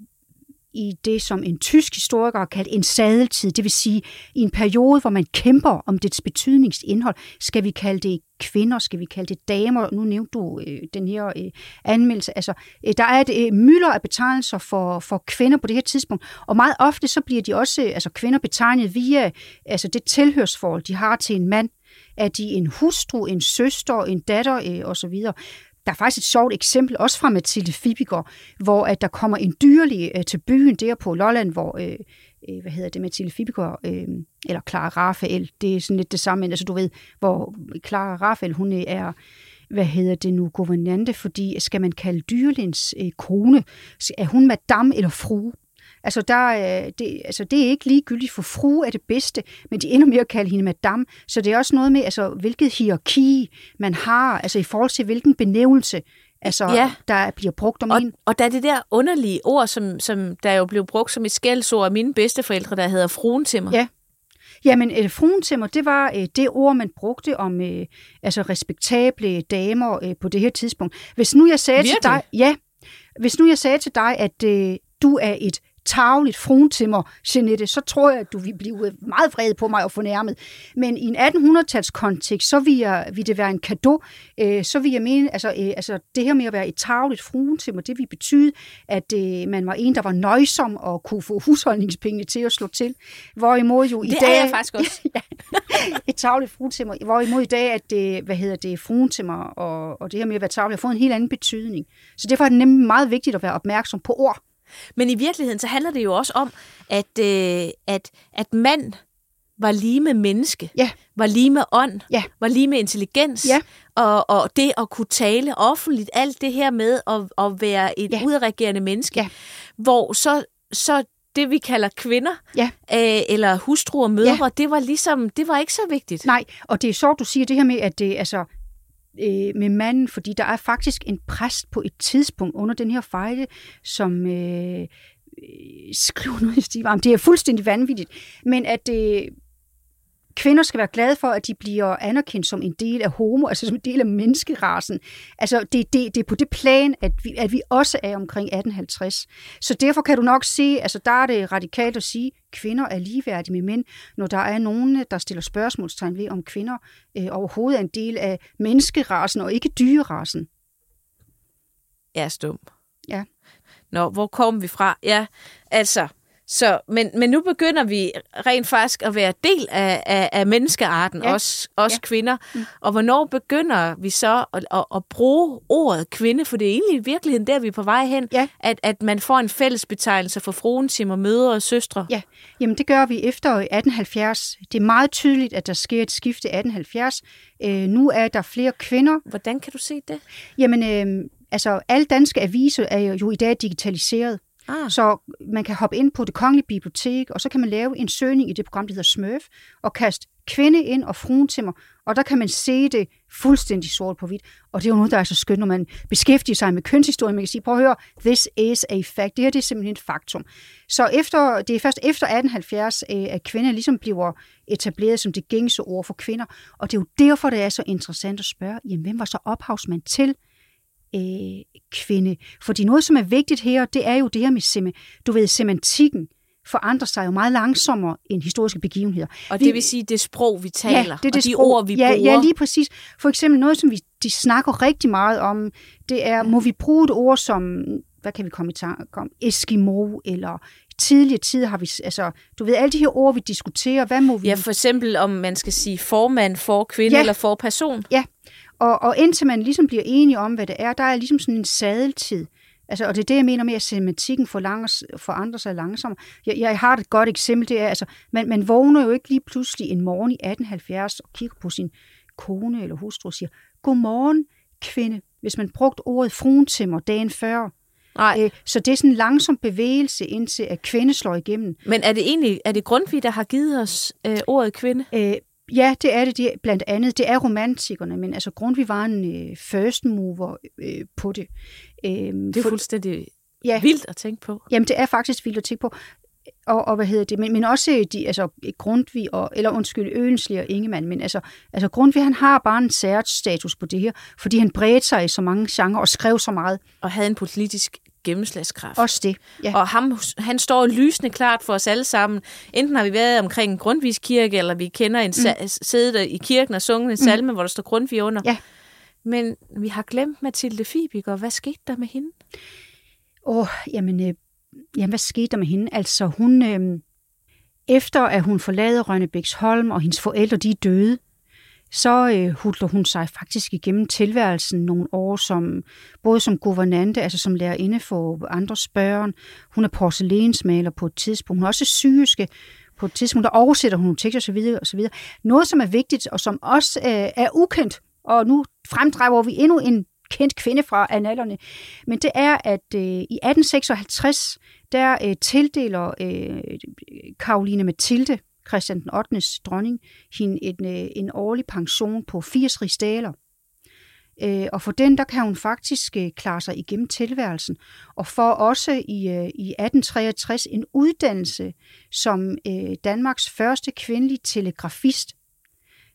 i det, som en tysk historiker kaldte en sadeltid, det vil sige i en periode, hvor man kæmper om dets betydningsindhold. Skal vi kalde det kvinder, skal vi kalde det damer? Nu nævnte du øh, den her øh, anmeldelse. Altså, øh, der er et øh, mylder af betegnelser for, for kvinder på det her tidspunkt, og meget ofte så bliver de også, øh, altså kvinder betegnet via altså det tilhørsforhold, de har til en mand. Er de en hustru, en søster, en datter øh, osv.? Der er faktisk et sjovt eksempel, også fra Mathilde Fibiger, hvor at der kommer en dyrlig øh, til byen der på Lolland, hvor, øh, øh, hvad hedder det, Mathilde Fibiger, øh, eller Clara Rafael, det er sådan lidt det samme, altså du ved, hvor Clara Rafael, hun øh, er, hvad hedder det nu, guvernante, fordi skal man kalde dyrlins øh, kone, er hun madame eller frue? Altså, der, det, altså, det er ikke ligegyldigt, for fru er det bedste, men de ender med at kalde hende madame. Så det er også noget med, altså, hvilket hierarki man har, altså i forhold til hvilken benævnelse, altså, ja. der bliver brugt om og, en. Og der er det der underlige ord, som, som der jo blev brugt som et skældsord af mine bedsteforældre, der hedder fruentimmer. Ja. Jamen, øh, fruentimmer, det var øh, det ord, man brugte om øh, altså respektable damer øh, på det her tidspunkt. Hvis nu jeg sagde Virkelig? til dig, ja, hvis nu jeg sagde til dig, at øh, du er et tavligt fruentimmer, Jeanette, så tror jeg, at du vil blive meget vred på mig og fornærmet. Men i en 1800-tals kontekst, så vil, jeg, vil det være en gave. Øh, så vil jeg mene, altså, øh, altså det her med at være et tavligt fruentimmer, det vil betyde, at øh, man var en, der var nøjsom og kunne få husholdningspengene til at slå til. Hvorimod jo i det dag... Det er jeg faktisk også. (laughs) et tavligt fruentimmer. Hvorimod i dag, at det, hvad hedder det, fruentimmer og, og det her med at være tavlig har fået en helt anden betydning. Så derfor er det nemlig meget vigtigt at være opmærksom på ord. Men i virkeligheden, så handler det jo også om, at, øh, at, at mand var lige med menneske, ja. var lige med ånd, ja. var lige med intelligens, ja. og, og det at kunne tale offentligt, alt det her med at, at være et ja. udreagerende menneske, ja. hvor så, så det, vi kalder kvinder, ja. øh, eller hustruer og mødre, ja. det var ligesom, det var ikke så vigtigt. Nej, og det er sjovt, du siger det her med, at det, altså, øh, med manden, fordi der er faktisk en præst på et tidspunkt under den her fejde, som øh, øh skriver noget i stil Det er fuldstændig vanvittigt, men at det... Øh, kvinder skal være glade for, at de bliver anerkendt som en del af homo, altså som en del af menneskerasen. Altså det, det, det er på det plan, at vi, at vi også er omkring 1850. Så derfor kan du nok se, altså der er det radikalt at sige, at kvinder er ligeværdige med mænd, når der er nogen, der stiller spørgsmålstegn ved, om kvinder øh, overhovedet er en del af menneskerasen og ikke dyrerasen. Jeg er stum. Ja. Nå, hvor kom vi fra? Ja, altså, så, men, men nu begynder vi rent faktisk at være del af, af, af menneskearten, ja. også, også ja. kvinder. Mm. Og hvornår begynder vi så at, at, at bruge ordet kvinde? For det er egentlig i virkeligheden der, vi er på vej hen, ja. at, at man får en fælles betegnelse for fruentimmer, mødre og søstre. Ja, jamen det gør vi efter 1870. Det er meget tydeligt, at der sker et skifte i 1870. Øh, nu er der flere kvinder. Hvordan kan du se det? Jamen, øh, altså alle danske aviser er jo i dag digitaliseret. Ah. Så man kan hoppe ind på det kongelige bibliotek, og så kan man lave en søgning i det program, der hedder Smurf, og kaste kvinde ind og fruentimmer, og der kan man se det fuldstændig sort på hvidt. Og det er jo noget, der er så skønt, når man beskæftiger sig med kønshistorie. Man kan sige, prøv at høre, this is a fact. Det her det er simpelthen et faktum. Så efter, det er først efter 1870, øh, at kvinder ligesom bliver etableret som det gængse ord for kvinder. Og det er jo derfor, det er så interessant at spørge, jamen, hvem var så ophavsmand til øh, kvinde. Fordi noget, som er vigtigt her, det er jo det her med, sem- du ved, semantikken forandrer sig jo meget langsommere end historiske begivenheder. Og det vi, vil sige, det sprog, vi taler, ja, det er det og de sprog, ord, vi ja, bruger. Ja, lige præcis. For eksempel noget, som vi, de snakker rigtig meget om, det er, må vi bruge et ord som, hvad kan vi komme i tanke om, Eskimo, eller tidligere tid har vi, altså, du ved, alle de her ord, vi diskuterer, hvad må vi... Ja, for eksempel om man skal sige formand, for kvinde ja. eller for person. Ja, og, og indtil man ligesom bliver enige om, hvad det er, der er ligesom sådan en sadeltid. Altså, og det er det, jeg mener med, at semantikken forandrer sig langsomt. Jeg, jeg har et godt eksempel, det er, altså, man, man vågner jo ikke lige pludselig en morgen i 1870 og kigger på sin kone eller hustru og siger, godmorgen, kvinde. Hvis man brugte ordet fruentimmer dagen før, Nej. Øh, så det er sådan en langsom bevægelse, indtil at kvinde slår igennem. Men er det egentlig er det Grundtvig, der har givet os øh, ordet kvinde? Øh, ja, det er det, er, blandt andet. Det er romantikerne, men altså Grundtvig var en øh, first mover øh, på det. Øh, Det er for- fuldstændig Ja. vildt at tænke på. Jamen, det er faktisk vildt at tænke på. Og, og hvad hedder det? Men, men også de, altså, Grundtvig, og, eller undskyld, Øensli og Ingemann, men altså, altså Grundtvig, han har bare en status på det her, fordi han bredte sig i så mange genrer og skrev så meget. Og havde en politisk gennemslagskraft. Også det, ja. Og ham, han står lysende klart for os alle sammen. Enten har vi været omkring en Grundtvigs kirke, eller vi kender en mm. siddet i kirken og sunget en salme, mm. hvor der står Grundtvig under. Ja. Men vi har glemt Mathilde Fibiger. Hvad skete der med hende? Åh, jamen, øh, jamen, hvad skete der med hende? Altså, hun, øh, efter at hun forlader Rønnebæksholm, og hendes forældre, de er døde, så øh, hudler hun sig faktisk igennem tilværelsen nogle år, som, både som guvernante, altså som lærerinde for andres børn. Hun er porcelænsmaler på et tidspunkt. Hun er også sygeske på et tidspunkt, der oversætter hun nogle tekster osv. osv. Noget, som er vigtigt, og som også øh, er ukendt, og nu fremdrager vi endnu en kendt kvinde fra analerne, men det er, at øh, i 1856, der øh, tildeler øh, Karoline Mathilde, Christian den 8. dronning, hende en, øh, en årlig pension på 80 rigsdaler. Øh, og for den, der kan hun faktisk øh, klare sig igennem tilværelsen. Og får også i, øh, i 1863 en uddannelse som øh, Danmarks første kvindelige telegrafist.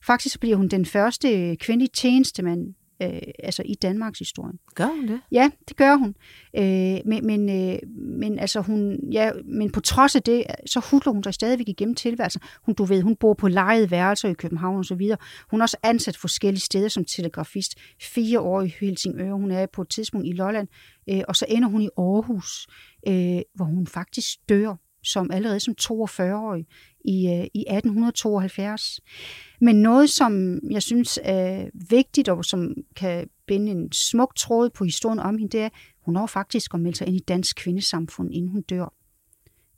Faktisk bliver hun den første øh, kvindelige tjenestemand øh, altså i Danmarks historie. Gør hun det? Ja, det gør hun. Øh, men, men, øh, men, altså hun, ja, men på trods af det, så hudler hun sig stadigvæk igennem tilværelsen. Hun, du ved, hun bor på lejede værelser i København og så videre. Hun er også ansat forskellige steder som telegrafist. Fire år i Helsingør. Hun er på et tidspunkt i Lolland. Øh, og så ender hun i Aarhus, øh, hvor hun faktisk dør som allerede som 42-årig i, øh, i 1872. Men noget, som jeg synes er vigtigt, og som kan binde en smuk tråd på historien om hende, det er, hun når faktisk at melde sig ind i dansk kvindesamfund, inden hun dør.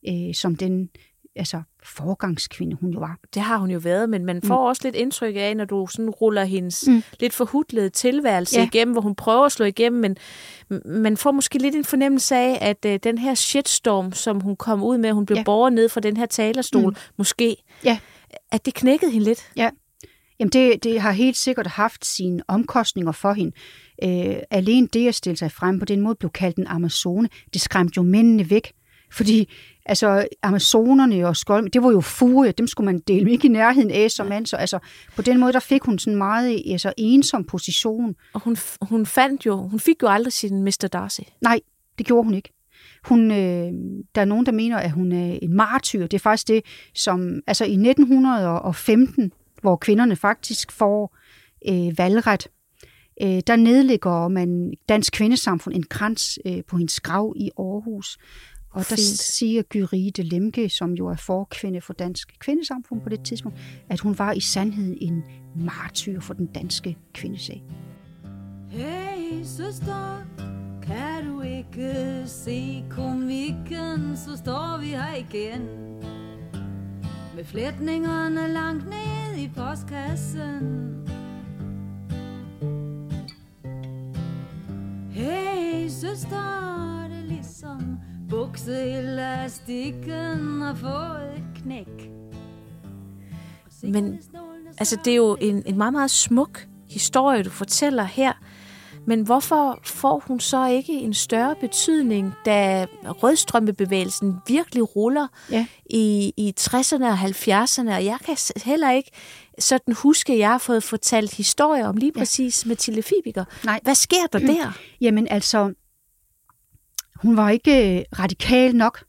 Øh, som den altså, forgangskvinde, hun jo var. Det har hun jo været, men man får mm. også lidt indtryk af, når du sådan ruller hendes Mm. mm. lidt forhudlede tilværelse Ja. ja. igennem, hvor hun prøver at slå igennem, men man får måske lidt en fornemmelse af, at øh, den her shitstorm, som hun kom ud med, hun blev Ja. ja. borget ned fra den her talerstol, mm. måske, Ja. at det knækkede hende lidt. Jamen det, det har helt sikkert haft sine omkostninger for hende. Øh, alene det at stille sig frem på den måde blev kaldt en amazone, det skræmte jo mændene væk. Fordi altså, amazonerne og skold, det var jo furie, dem skulle man dele ikke i nærheden af som mand. Så altså, på den måde, der fik hun sådan meget altså, ensom position. Og hun, hun fandt jo, hun fik jo aldrig sin Mr. Darcy. Nej, det gjorde hun ikke. Hun, øh, der er nogen, der mener, at hun er en martyr. Det er faktisk det, som altså i 1915, hvor kvinderne faktisk får øh, valgret, øh, der nedlægger man Dansk Kvindesamfund en krans øh, på hendes grav i Aarhus. Og der Fint. siger Gyride Lemke, som jo er forkvinde for Dansk Kvindesamfund på det tidspunkt, at hun var i sandhed en martyr for den danske kvindesag. Hey søster, kan du ikke se komikken, så står vi her igen. Med flætningerne langt ned i postkassen. Hey søster, det er ligesom bukseelastikken har fået et knæk. Men, Altså, det er jo en, en meget, meget smuk historie, du fortæller her. Men hvorfor får hun så ikke en større betydning, da rødstrømpebevægelsen virkelig ruller Ja. i, i 60'erne og 70'erne? Og jeg kan heller ikke sådan huske, at jeg har fået fortalt historier om lige præcis Mathilde Fibiger. Nej. Hvad sker der der? Jamen altså, hun var ikke øh, radikal nok,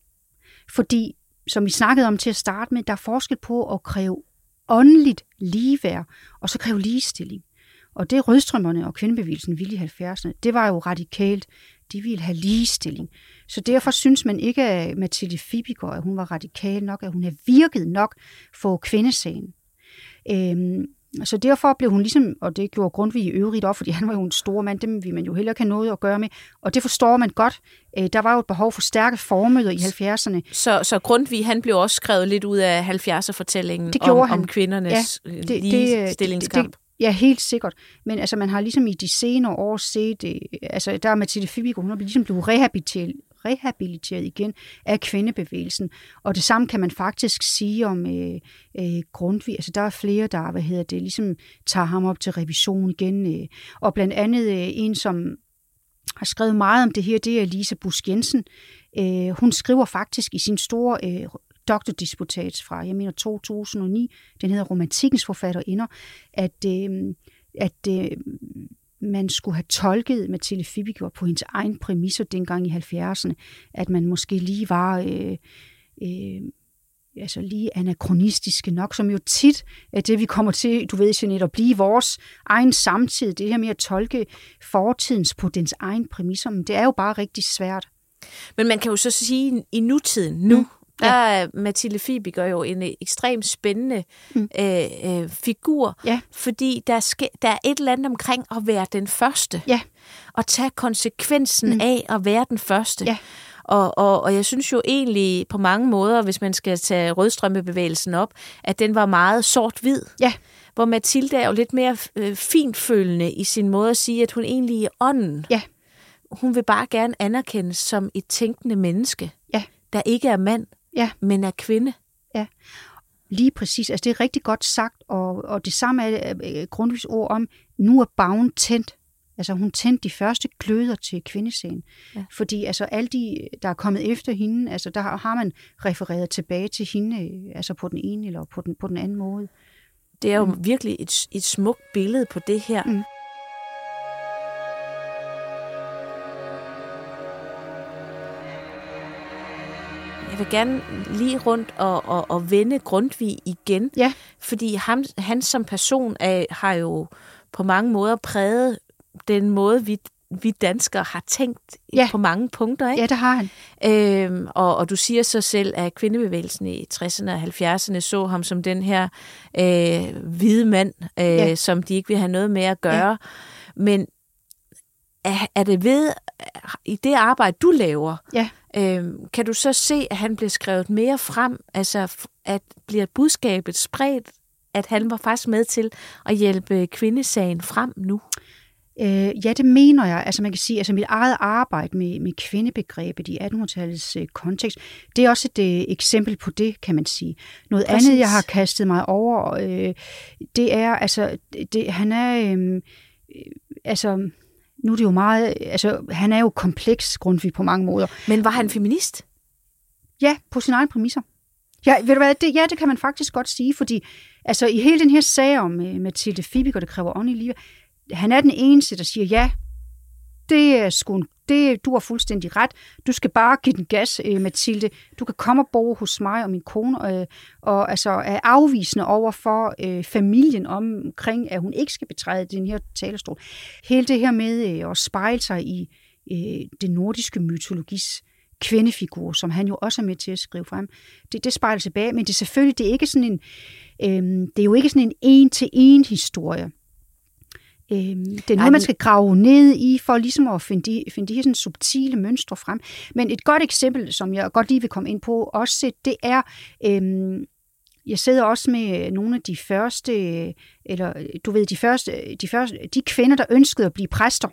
fordi, som vi snakkede om til at starte med, der er forskel på at kræve åndeligt ligeværd, og så kræve ligestilling. Og det rødstrømmerne og kvindebevægelsen ville i 70'erne, det var jo radikalt. De ville have ligestilling. Så derfor synes man ikke, at Mathilde Fibiger, at hun var radikal nok, at hun havde virket nok for kvindesagen. Øhm, så derfor blev hun ligesom, og det gjorde Grundtvig i øvrigt også, fordi han var jo en stor mand, dem vil man jo heller ikke have noget at gøre med. Og det forstår man godt. Øh, der var jo et behov for stærke formøder i 70'erne. Så, så Grundtvig, han blev også skrevet lidt ud af 70'er-fortællingen Det gjorde om, han. om kvindernes ja, det- det- ligestillingskamp. Det, Ja, helt sikkert. Men altså, man har ligesom i de senere år set, øh, altså der er Mathilde Fibigo, hun er ligesom blevet rehabiliteret, rehabiliteret igen af kvindebevægelsen. Og det samme kan man faktisk sige om øh, øh, Grundtvig. Altså der er flere, der hvad hedder det, ligesom tager ham op til revision igen. Øh. Og blandt andet øh, en, som har skrevet meget om det her, det er Lisa Busk Jensen. Øh, hun skriver faktisk i sin store øh, doktordisputat fra, jeg mener 2009, den hedder Romantikkens forfatterinder, at, øh, at øh, man skulle have tolket Mathilde Fibiger på hendes egen præmisser dengang i 70'erne, at man måske lige var øh, øh, altså lige anachronistiske nok, som jo tit er det, vi kommer til, du ved, Jeanette, at blive vores egen samtid, det her med at tolke fortidens på dens egen præmisser, men det er jo bare rigtig svært. Men man kan jo så sige, i nutiden, nu, Der er Mathilde Fibiger jo en øh, ekstremt spændende mm. øh, øh, figur, ja. fordi der, ske, der er et eller andet omkring at være den første. Ja. Og tage konsekvensen mm. af at være den første. Ja. Og, og, og jeg synes jo egentlig på mange måder, hvis man skal tage rødstrømmebevægelsen op, at den var meget sort-hvid. Ja. Hvor Mathilde er jo lidt mere øh, fintfølende i sin måde at sige, at hun egentlig er ånden. Ja. Hun vil bare gerne anerkendes som et tænkende menneske, ja. der ikke er mand, ja. men er kvinde. Ja, lige præcis. Altså, det er rigtig godt sagt, og, og det samme er øh, Grundtvigs ord om, nu er bagen tændt. Altså hun tændte de første gløder til kvindescenen. Ja. Fordi altså alle de, der er kommet efter hende, altså der har man refereret tilbage til hende, altså på den ene eller på den, på den anden måde. Det er jo mm. virkelig et, et smukt billede på det her. Mm. Jeg vil gerne lige rundt og, og, og vende Grundtvig igen. Ja. Fordi ham, han som person er, har jo på mange måder præget den måde, vi, vi danskere har tænkt ja. på mange punkter. Ikke? Ja, det har han. Øhm, og, og du siger så selv, at kvindebevægelsen i 60'erne og 70'erne så ham som den her øh, hvide mand, øh, ja. som de ikke vil have noget med at gøre. Ja. Men er, er det ved, i det arbejde, du laver, ja. Øhm, kan du så se, at han bliver skrevet mere frem, altså at bliver budskabet spredt, at han var faktisk med til at hjælpe kvindesagen frem nu? Øh, ja, det mener jeg. Altså man kan sige, altså mit eget arbejde med, med kvindebegrebet i 1800-tallets øh, kontekst, det er også et øh, eksempel på det, kan man sige. Noget Præcis. andet, jeg har kastet mig over, øh, det er, altså, det, han er, øh, altså, nu er det jo meget, altså han er jo kompleks, Grundtvig, på mange måder. Men var han feminist? Ja, på sin egen præmisser. Ja, ved du hvad, det, ja, det kan man faktisk godt sige, fordi altså, i hele den her sag om uh, Mathilde Fibiger, der kræver ånd i livet, han er den eneste, der siger, ja, det er sgu, det, du har fuldstændig ret. Du skal bare give den gas, uh, Mathilde. Du kan komme og bo hos mig og min kone, uh, og altså er afvisende over for øh, familien omkring, at hun ikke skal betræde den her talerstol. Hele det her med øh, at spejle sig i øh, den nordiske mytologis kvindefigur, som han jo også er med til at skrive frem. Det, det spejler tilbage, men det er selvfølgelig det er ikke sådan en, øh, det er jo ikke sådan en en-til-en historie. Øhm, det er noget, man skal grave ned i, for ligesom at finde de, finde de her sådan subtile mønstre frem. Men et godt eksempel, som jeg godt lige vil komme ind på også, det er, øhm, jeg sidder også med nogle af de første, eller du ved, de første, de første, de kvinder, der ønskede at blive præster.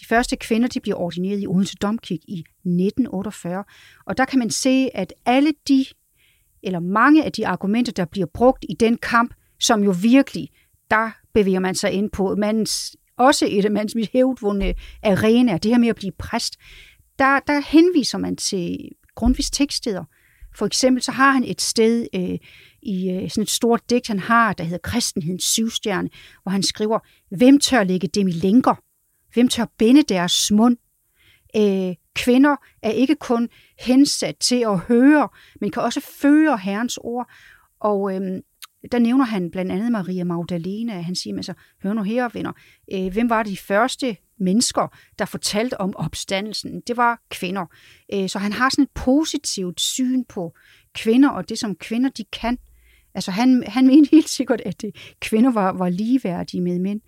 De første kvinder, de bliver ordineret i Odense Domkirke i 1948. Og der kan man se, at alle de, eller mange af de argumenter, der bliver brugt i den kamp, som jo virkelig, der bevæger man sig ind på mandens, også et af mandens hævdvundne arenaer, det her med at blive præst, der, der henviser man til Grundtvigs tekststeder. For eksempel så har han et sted øh, i øh, sådan et stort digt, han har, der hedder Kristenhedens syvstjerne, hvor han skriver, hvem tør lægge dem i lænker? Hvem tør binde deres mund? Øh, kvinder er ikke kun hensat til at høre, men kan også føre Herrens ord. Og øh, der nævner han blandt andet Maria Magdalena. Han siger, altså, hør nu her, venner, øh, hvem var de første mennesker, der fortalte om opstandelsen? Det var kvinder. Øh, så han har sådan et positivt syn på kvinder, og det som kvinder de kan. Altså han, han mente helt sikkert, at det, kvinder var, var ligeværdige med mænd.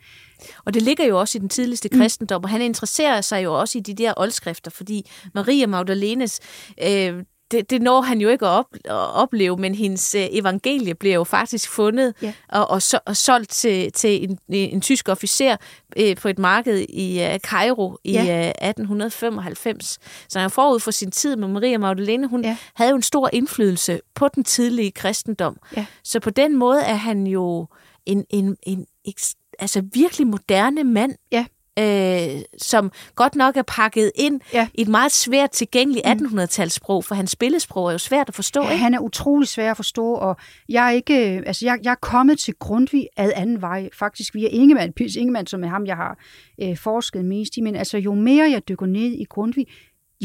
Og det ligger jo også i den tidligste mm. kristendom, og han interesserer sig jo også i de der oldskrifter, fordi Maria Magdalenes, øh, det, det når han jo ikke at, op, at opleve, men hendes øh, evangelie bliver jo faktisk fundet Ja. og, og, så, og solgt til, til en, en tysk officer øh, på et marked i øh, Cairo i Ja. øh, 1895. Så han er forud for sin tid med Maria Magdalene. Hun Ja. havde jo en stor indflydelse på den tidlige kristendom. Ja. Så på den måde er han jo en, en, en eks- altså virkelig moderne mand, Ja. Øh, som godt nok er pakket ind Ja. i et meget svært tilgængeligt 1800-talssprog, for hans billedsprog er jo svært at forstå. Ikke? Han er utrolig svær at forstå, og jeg er ikke, altså jeg, jeg er kommet til Grundtvig ad anden vej, faktisk via Ingemann, Pils Ingemann, som er ham, jeg har øh, forsket mest i, men altså jo mere jeg dykker ned i Grundtvig,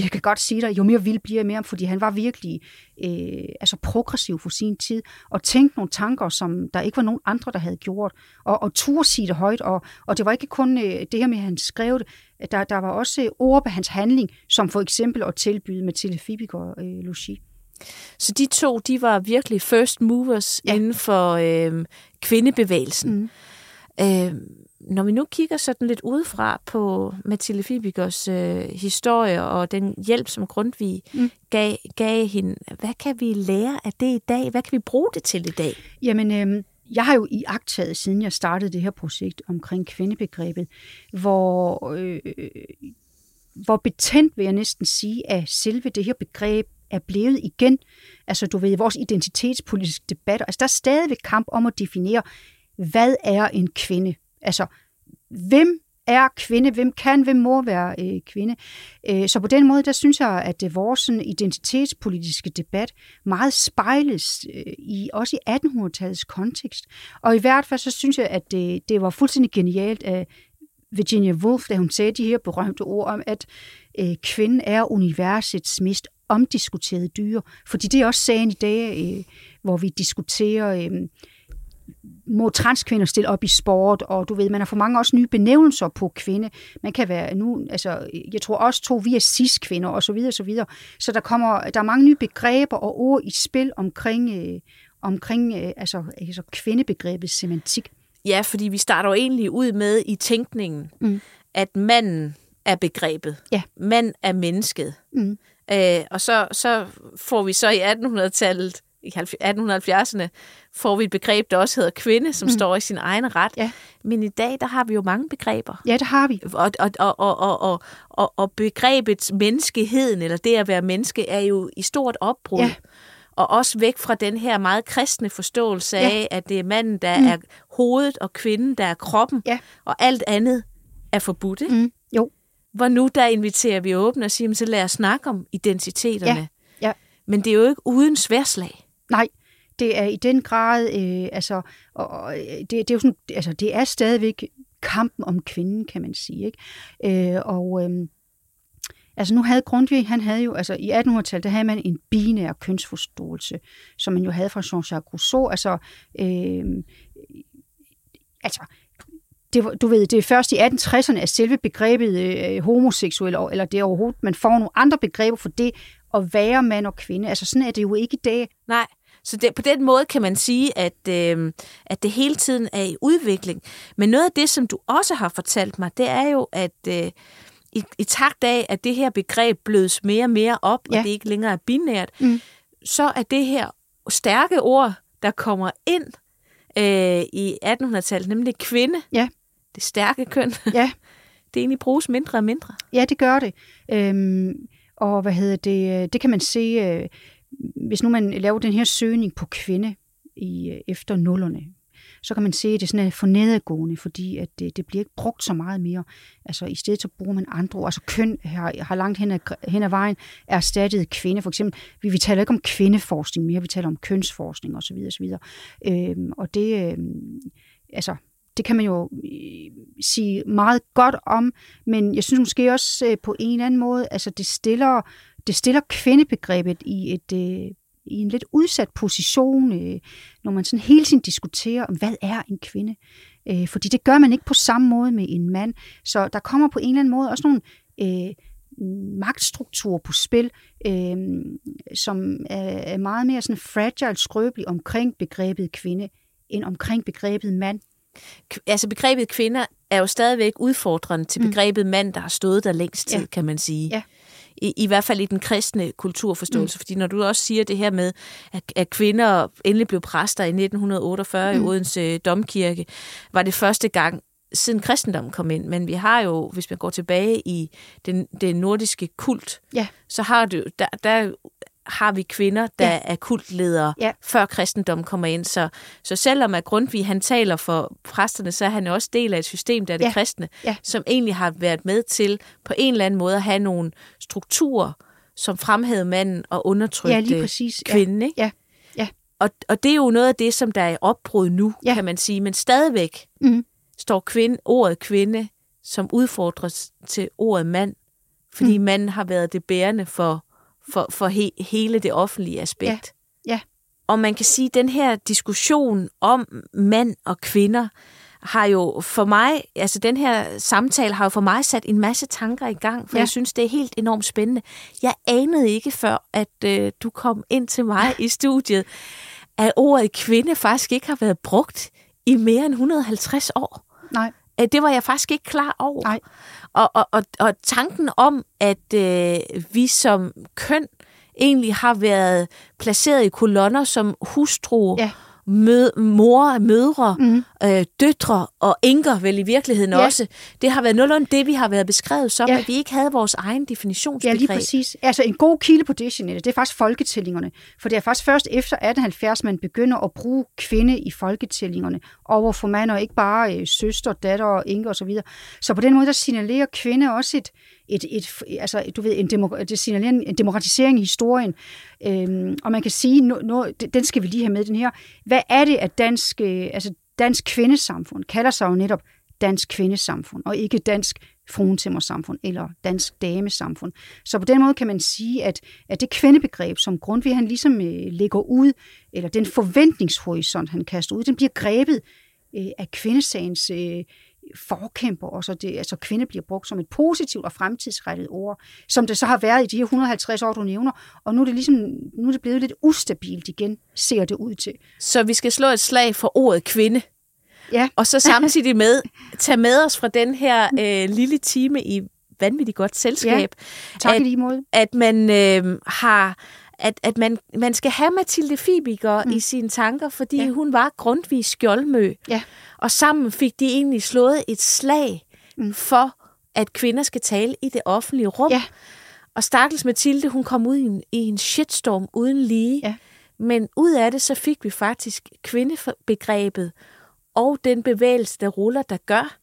jeg kan godt sige dig, jo mere vild bliver jeg ham, fordi han var virkelig øh, altså progressiv for sin tid, og tænkte nogle tanker, som der ikke var nogen andre, der havde gjort, og, og turde sige det højt, og, og det var ikke kun øh, det her med, at han skrev det, der, der var også øh, ord på hans handling, som for eksempel at tilbyde Mathilde Fibiger øh, logi. Så de to, de var virkelig first movers ja. inden for øh, kvindebevægelsen. Mm. Øh, når vi nu kigger sådan lidt udefra på Mathilde Fibigers øh, historie og den hjælp, som Grundtvig Mm. gav, gav hende, hvad kan vi lære af det i dag? Hvad kan vi bruge det til i dag? Jamen, øh, jeg har jo i agtaget, siden jeg startede det her projekt omkring kvindebegrebet, hvor, øh, hvor betændt vil jeg næsten sige, at selve det her begreb er blevet igen, altså du ved, vores identitetspolitiske debat, altså der er stadigvæk kamp om at definere, hvad er en kvinde? Altså, hvem er kvinde? Hvem kan, hvem må være øh, kvinde? Øh, så på den måde, der synes jeg, at øh, vores sådan, identitetspolitiske debat meget spejles øh, i også i 1800-tallets kontekst. Og i hvert fald så synes jeg, at det, det var fuldstændig genialt af Virginia Woolf, da hun sagde de her berømte ord om, at øh, kvinden er universets mest omdiskuterede dyr. Fordi det er også sagen i dag, øh, hvor vi diskuterer, øh, må transkvinder stille op i sport, og du ved, man har for mange også nye benævnelser på kvinde. Man kan være nu, altså, jeg tror også to, vi er cis-kvinder, og så videre, og så videre. Så der kommer, der er mange nye begreber og ord i spil omkring, øh, omkring øh, altså, altså kvindebegrebets semantik. Ja, fordi vi starter jo egentlig ud med i tænkningen, mm. at manden er begrebet. Ja. Mand er mennesket. Mm. Øh, og så, så får vi så i 1800-tallet, i 1870'erne, får vi et begreb, der også hedder kvinde, som mm. står i sin egen ret. Ja. Men i dag, der har vi jo mange begreber. Ja, det har vi. Og, og, og, og, og, og, og, og begrebet menneskeheden, eller det at være menneske, er jo i stort opbrud. Ja. Og også væk fra den her meget kristne forståelse Ja. af, at det er manden, der Mm. er hovedet, og kvinden, der er kroppen, Ja. og alt andet er forbudt. Ikke? Mm. Jo. Hvor nu, der inviterer vi åbent og siger, "Men så lad os snakke om identiteterne. Ja. Ja. Men det er jo ikke uden sværslag. Nej, det er i den grad, øh, altså, og, og, øh, det, det er jo sådan, altså, det er stadigvæk kampen om kvinden, kan man sige, ikke? Øh, og øh, altså nu havde Grundtvig, han havde jo, altså i 1800-tallet, der havde man en binær kønsforståelse, som man jo havde fra Jean-Jacques Rousseau, altså, øh, altså, det, du ved, det er først i 1860'erne, at selve begrebet øh, homoseksuel, eller det overhovedet, man får nogle andre begreber for det, at være mand og kvinde. Altså sådan er det jo ikke i dag. Nej, så det, på den måde kan man sige, at, øh, at det hele tiden er i udvikling. Men noget af det, som du også har fortalt mig, det er jo, at øh, i, i takt af, at det her begreb blødes mere og mere op, Ja. og det ikke længere er binært, Mm. så er det her stærke ord, der kommer ind øh, i 1800-tallet, nemlig kvinde, Ja. det stærke køn, Ja, (laughs) det egentlig bruges mindre og mindre. Ja, det gør det. Øhm, og hvad hedder det? øh, Det kan man se, øh, hvis nu man laver den her søgning på kvinde i, øh, efter nullerne, så kan man se, at det sådan er for nedadgående, fordi at det, det bliver ikke brugt så meget mere. Altså i stedet så bruger man andre ord. Altså køn har, har langt hen ad, hen ad vejen erstattet kvinde. For eksempel, vi, vi taler ikke om kvindeforskning mere, vi taler om kønsforskning osv. osv. Øhm, og det, øhm, altså, det kan man jo øh, sige meget godt om, men jeg synes måske også øh, på en eller anden måde, altså det stiller, det stiller kvindebegrebet i et øh, i en lidt udsat position, øh, når man sådan hele tiden diskuterer, om hvad er en kvinde? Øh, fordi det gør man ikke på samme måde med en mand. Så der kommer på en eller anden måde også nogle øh, magtstrukturer på spil, øh, som er, meget mere sådan fragile, skrøbelig omkring begrebet kvinde, end omkring begrebet mand. Altså begrebet kvinder er jo stadigvæk udfordrende til Mm. begrebet mand, der har stået der længst tid, Ja. kan man sige. Ja. I, I hvert fald i den kristne kulturforståelse. Mm. Fordi når du også siger det her med, at, at kvinder endelig blev præster i 1948 mm. i Odense Domkirke, var det første gang siden kristendommen kom ind. Men vi har jo, hvis man går tilbage i den, den nordiske kult, Ja. så har du, der, der har vi kvinder, der Ja. ja. er kultledere, Ja. før kristendommen kommer ind. Så, så selvom at Grundtvig han taler for præsterne, så er han også del af et system, der er det Ja. kristne, Ja. som egentlig har været med til på en eller anden måde at have nogle strukturer, som fremhævede manden og undertrykte Ja, præcis. Ja. kvinden. Ikke? Ja. Ja. Og, og det er jo noget af det, som der er i opbrud nu, Ja. ja. kan man sige. Men stadigvæk Mhm. står kvinde, ordet kvinde, som udfordres til ordet mand, fordi Mm. mm. manden har været det bærende for, for, for he, hele det offentlige aspekt. Ja. Og man kan sige, at den her diskussion om mand og kvinder har jo for mig, altså den her samtale har jo for mig sat en masse tanker i gang, for Ja. ja. jeg synes, det er helt enormt spændende. Jeg anede ikke før, at øh, du kom ind til mig i studiet, at ordet kvinde faktisk ikke har været brugt i mere end 150 år. Nej, Det var jeg faktisk ikke klar over. Nej. Og, og, og, og tanken om, at øh, vi som køn egentlig har været placeret i kolonner som hustru, Ja. Mød, mor, mødre, Mhm. øh, døtre og enker vel i virkeligheden Ja. også. Det har været nogenlunde det, vi har været beskrevet som, Ja. at vi ikke havde vores egen Ja, definitionsbegreb. lige præcis. Altså en god kilde på det, Jeanette, det er faktisk folketællingerne. For det er faktisk først efter 1870, man begynder at bruge kvinde i folketællingerne over for mand, og ikke bare øh, søster, datter og enke osv. Så, så på den måde, der signalerer kvinde også et, et, et, altså, du ved, en, demo, det signalerer en, demokratisering i historien. Øhm, og man kan sige, no, no, den skal vi lige have med, den her. Hvad er det, at dansk, øh, altså dansk kvindesamfund kalder sig jo netop dansk kvindesamfund, og ikke dansk fruentimmersamfund eller dansk damesamfund. Så på den måde kan man sige, at, at det kvindebegreb, som Grundtvig han ligesom øh, lægger ud, eller den forventningshorisont, han kaster ud, den bliver grebet øh, af kvindesagens øh, forkæmper, og så det, altså kvinde bliver brugt som et positivt og fremtidsrettet ord, som det så har været i de her 150 år, du nævner, og nu er det ligesom, nu er det blevet lidt ustabilt igen, ser det ud til. Så vi skal slå et slag for ordet kvinde. Ja. Og så samtidig med, tage med os fra den her øh, lille time i vanvittigt godt selskab, Tak At- i lige måde. at man øh, har at, at man, man skal have Mathilde Fibiger mm. i sine tanker, fordi Ja. ja. hun var grundvis skjoldmø. Ja. Og sammen fik de egentlig slået et slag Mm. for, at kvinder skal tale i det offentlige rum. Ja. Og stakkels Mathilde, hun kom ud i en, i en shitstorm uden lige. Ja. Men ud af det, så fik vi faktisk kvindebegrebet og den bevægelse, der ruller, der gør,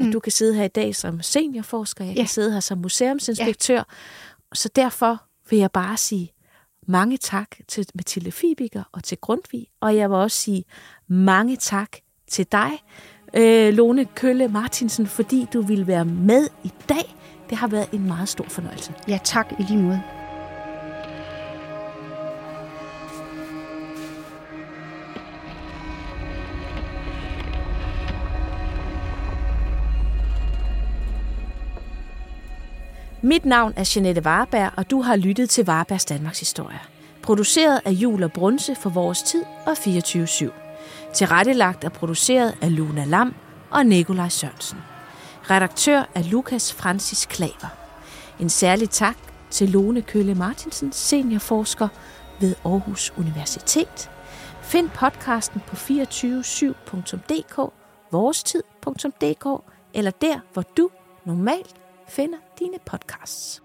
at Mm. du kan sidde her i dag som seniorforsker, jeg Ja. kan sidde her som museumsinspektør. Så derfor vil jeg bare sige mange tak til Mathilde Fibiger og til Grundtvig, og jeg vil også sige mange tak til dig, øh, Lone Kølle Martinsen, fordi du ville være med i dag. Det har været en meget stor fornøjelse. Ja, tak i lige måde. Mit navn er Jeanette Varberg, og du har lyttet til Varbergs Danmarks Historie. Produceret af Jul og Brunse for Vores Tid og 24-7. Tilrettelagt og produceret af Luna Lam og Nikolaj Sørensen. Redaktør er Lukas Francis Klaver. En særlig tak til Lone Kølle Martinsen, seniorforsker ved Aarhus Universitet. Find podcasten på 247.dk, vorestid.dk eller der, hvor du normalt finder dine podcasts.